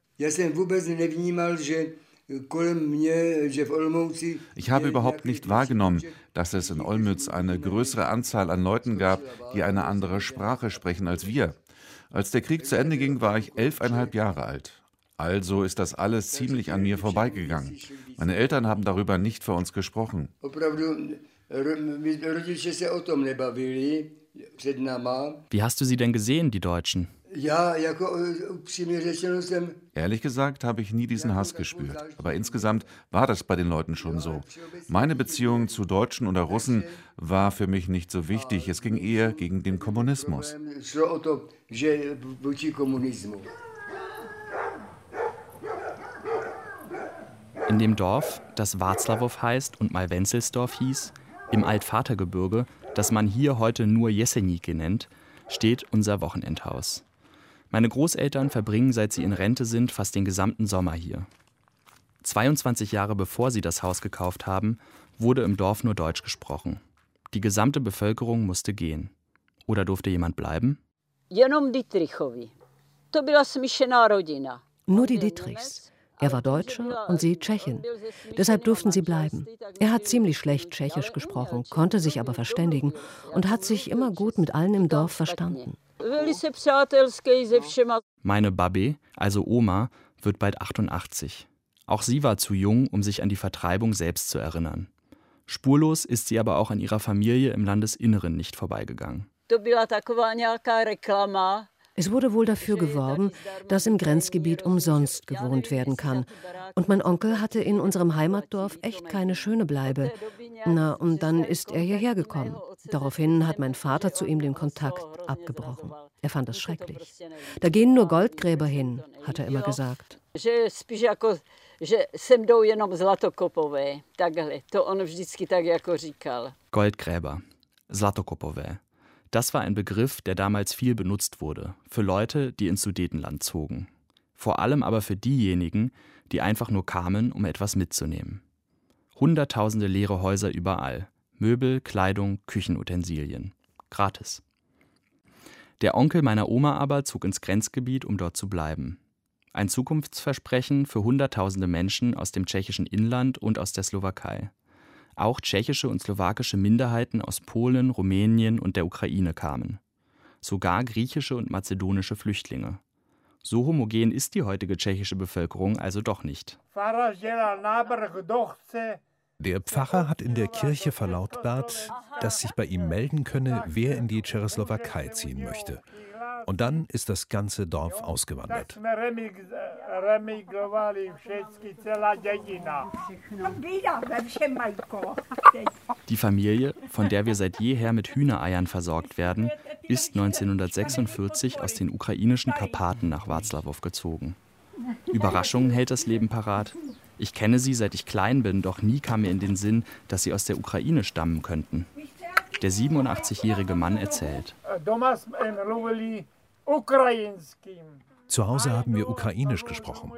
Ich habe überhaupt nicht wahrgenommen, dass es in Olmütz eine größere Anzahl an Leuten gab, die eine andere Sprache sprechen als wir. Als der Krieg zu Ende ging, war ich elfeinhalb Jahre alt. Also ist das alles ziemlich an mir vorbeigegangen. Meine Eltern haben darüber nicht für uns gesprochen. Wie hast du sie denn gesehen, die Deutschen? Ehrlich gesagt habe ich nie diesen Hass gespürt. Aber insgesamt war das bei den Leuten schon so. Meine Beziehung zu Deutschen oder Russen war für mich nicht so wichtig. Es ging eher gegen den Kommunismus. In dem Dorf, das Warzlawow heißt und mal Wenzelsdorf hieß, im Altvatergebirge, das man hier heute nur Jesenike nennt, steht unser Wochenendhaus. Meine Großeltern verbringen, seit sie in Rente sind, fast den gesamten Sommer hier. 22 Jahre bevor sie das Haus gekauft haben, wurde im Dorf nur Deutsch gesprochen. Die gesamte Bevölkerung musste gehen. Oder durfte jemand bleiben? Nur die Dietrichs. Er war Deutscher und sie Tschechin. Deshalb durften sie bleiben. Er hat ziemlich schlecht Tschechisch gesprochen, konnte sich aber verständigen und hat sich immer gut mit allen im Dorf verstanden. Meine Babe, also Oma, wird bald 88. Auch sie war zu jung, um sich an die Vertreibung selbst zu erinnern. Spurlos ist sie aber auch an ihrer Familie im Landesinneren nicht vorbeigegangen. Es wurde wohl dafür geworben, dass im Grenzgebiet umsonst gewohnt werden kann. Und mein Onkel hatte in unserem Heimatdorf echt keine schöne Bleibe. Na, und dann ist er hierher gekommen. Daraufhin hat mein Vater zu ihm den Kontakt abgebrochen. Er fand das schrecklich. Da gehen nur Goldgräber hin, hat er immer gesagt. Goldgräber, Zlatokopové. Das war ein Begriff, der damals viel benutzt wurde, für Leute, die ins Sudetenland zogen. Vor allem aber für diejenigen, die einfach nur kamen, um etwas mitzunehmen. Hunderttausende leere Häuser überall. Möbel, Kleidung, Küchenutensilien. Gratis. Der Onkel meiner Oma aber zog ins Grenzgebiet, um dort zu bleiben. Ein Zukunftsversprechen für Hunderttausende Menschen aus dem tschechischen Inland und aus der Slowakei. Auch tschechische und slowakische Minderheiten aus Polen, Rumänien und der Ukraine kamen. Sogar griechische und mazedonische Flüchtlinge. So homogen ist die heutige tschechische Bevölkerung also doch nicht. Der Pfarrer hat in der Kirche verlautbart, dass sich bei ihm melden könne, wer in die Tschechoslowakei ziehen möchte. Und dann ist das ganze Dorf ausgewandert. Die Familie, von der wir seit jeher mit Hühnereiern versorgt werden, ist 1946 aus den ukrainischen Karpaten nach Watzlawow gezogen. Überraschungen hält das Leben parat. Ich kenne sie, seit ich klein bin, doch nie kam mir in den Sinn, dass sie aus der Ukraine stammen könnten. Der 87-jährige Mann erzählt. Zu Hause haben wir ukrainisch gesprochen.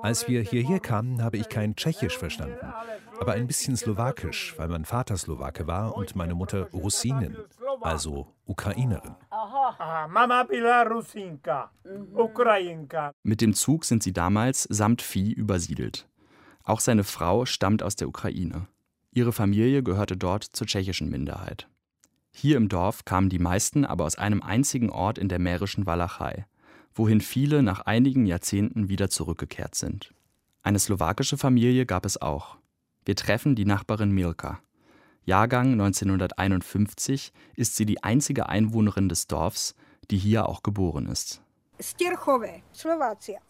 Als wir hierher kamen, habe ich kein Tschechisch verstanden, aber ein bisschen Slowakisch, weil mein Vater Slowake war und meine Mutter Russinin, also Ukrainerin. Mit dem Zug sind sie damals samt Vieh übersiedelt. Auch seine Frau stammt aus der Ukraine. Ihre Familie gehörte dort zur tschechischen Minderheit. Hier im Dorf kamen die meisten aber aus einem einzigen Ort in der mährischen Walachei, wohin viele nach einigen Jahrzehnten wieder zurückgekehrt sind. Eine slowakische Familie gab es auch. Wir treffen die Nachbarin Milka. Jahrgang 1951 ist sie die einzige Einwohnerin des Dorfs, die hier auch geboren ist. Stierchowe, Slowakia.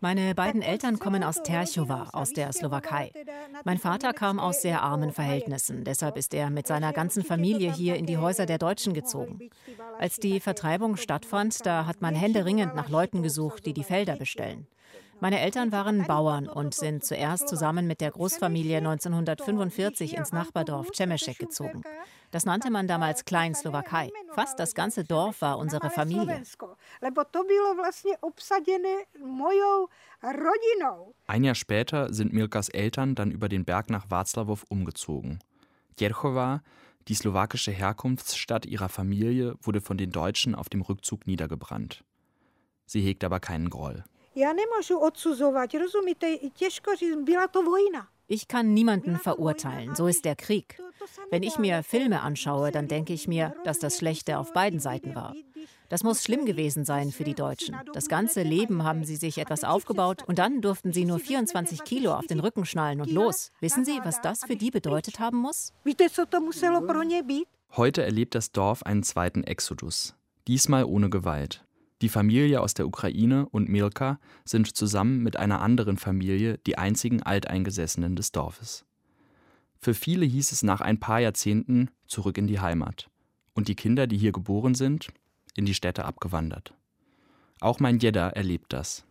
Meine beiden Eltern kommen aus Terchova, aus der Slowakei. Mein Vater kam aus sehr armen Verhältnissen, deshalb ist er mit seiner ganzen Familie hier in die Häuser der Deutschen gezogen. Als die Vertreibung stattfand, da hat man händeringend nach Leuten gesucht, die die Felder bestellen. Meine Eltern waren Bauern und sind zuerst zusammen mit der Großfamilie 1945 ins Nachbardorf Cemešek gezogen. Das nannte man damals Kleinslowakei. Fast das ganze Dorf war unsere Familie. Ein Jahr später sind Milkas Eltern dann über den Berg nach Václaviv umgezogen. Jerchowa, die slowakische Herkunftsstadt ihrer Familie, wurde von den Deutschen auf dem Rückzug niedergebrannt. Sie hegt aber keinen Groll. Ich kann niemanden verurteilen, so ist der Krieg. Wenn ich mir Filme anschaue, dann denke ich mir, dass das Schlechte auf beiden Seiten war. Das muss schlimm gewesen sein für die Deutschen. Das ganze Leben haben sie sich etwas aufgebaut und dann durften sie nur 24 Kilo auf den Rücken schnallen und los. Wissen Sie, was das für die bedeutet haben muss? Heute erlebt das Dorf einen zweiten Exodus. Diesmal ohne Gewalt. Die Familie aus der Ukraine und Milka sind zusammen mit einer anderen Familie die einzigen Alteingesessenen des Dorfes. Für viele hieß es nach ein paar Jahrzehnten zurück in die Heimat. Und die Kinder, die hier geboren sind, in die Städte abgewandert. Auch mein Jedda erlebt das.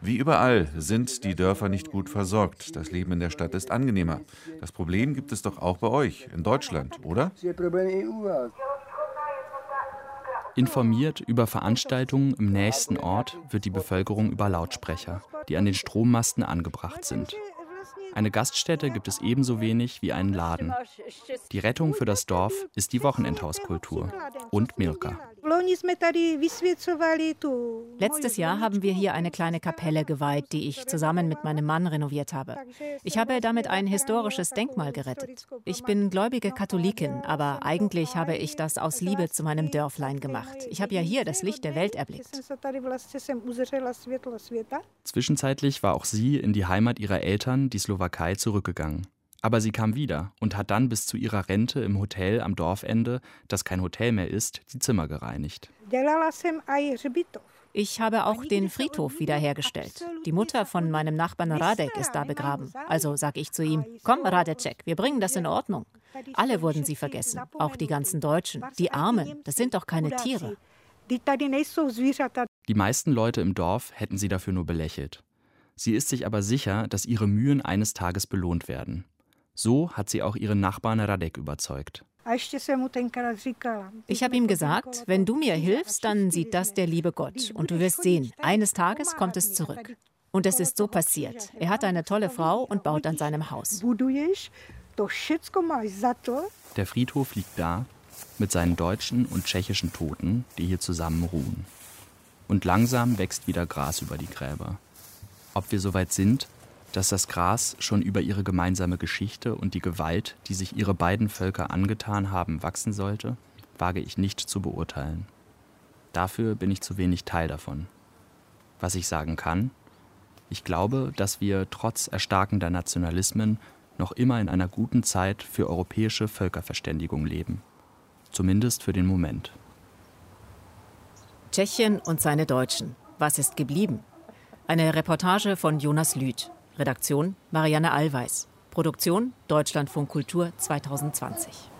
Wie überall sind die Dörfer nicht gut versorgt. Das Leben in der Stadt ist angenehmer. Das Problem gibt es doch auch bei euch, in Deutschland, oder? Informiert über Veranstaltungen im nächsten Ort wird die Bevölkerung über Lautsprecher, die an den Strommasten angebracht sind. Eine Gaststätte gibt es ebenso wenig wie einen Laden. Die Rettung für das Dorf ist die Wochenendhauskultur und Milka. Letztes Jahr haben wir hier eine kleine Kapelle geweiht, die ich zusammen mit meinem Mann renoviert habe. Ich habe damit ein historisches Denkmal gerettet. Ich bin gläubige Katholikin, aber eigentlich habe ich das aus Liebe zu meinem Dörflein gemacht. Ich habe ja hier das Licht der Welt erblickt. Zwischenzeitlich war auch sie in die Heimat ihrer Eltern, die Slowakei, zurückgegangen. Aber sie kam wieder und hat dann bis zu ihrer Rente im Hotel am Dorfende, das kein Hotel mehr ist, die Zimmer gereinigt. Ich habe auch den Friedhof wiederhergestellt. Die Mutter von meinem Nachbarn Radek ist da begraben. Also sage ich zu ihm, komm Radecek, wir bringen das in Ordnung. Alle wurden sie vergessen, auch die ganzen Deutschen. Die Armen, das sind doch keine Tiere. Die meisten Leute im Dorf hätten sie dafür nur belächelt. Sie ist sich aber sicher, dass ihre Mühen eines Tages belohnt werden. So hat sie auch ihren Nachbarn Radek überzeugt. Ich habe ihm gesagt, wenn du mir hilfst, dann sieht das der liebe Gott. Und du wirst sehen, eines Tages kommt es zurück. Und es ist so passiert. Er hat eine tolle Frau und baut an seinem Haus. Der Friedhof liegt da, mit seinen deutschen und tschechischen Toten, die hier zusammen ruhen. Und langsam wächst wieder Gras über die Gräber. Ob wir soweit sind, dass das Gras schon über ihre gemeinsame Geschichte und die Gewalt, die sich ihre beiden Völker angetan haben, wachsen sollte, wage ich nicht zu beurteilen. Dafür bin ich zu wenig Teil davon. Was ich sagen kann, ich glaube, dass wir trotz erstarkender Nationalismen noch immer in einer guten Zeit für europäische Völkerverständigung leben. Zumindest für den Moment. Tschechien und seine Deutschen. Was ist geblieben? Eine Reportage von Jonas Lüth. Redaktion Marianne Allweis. Produktion Deutschlandfunk Kultur 2020.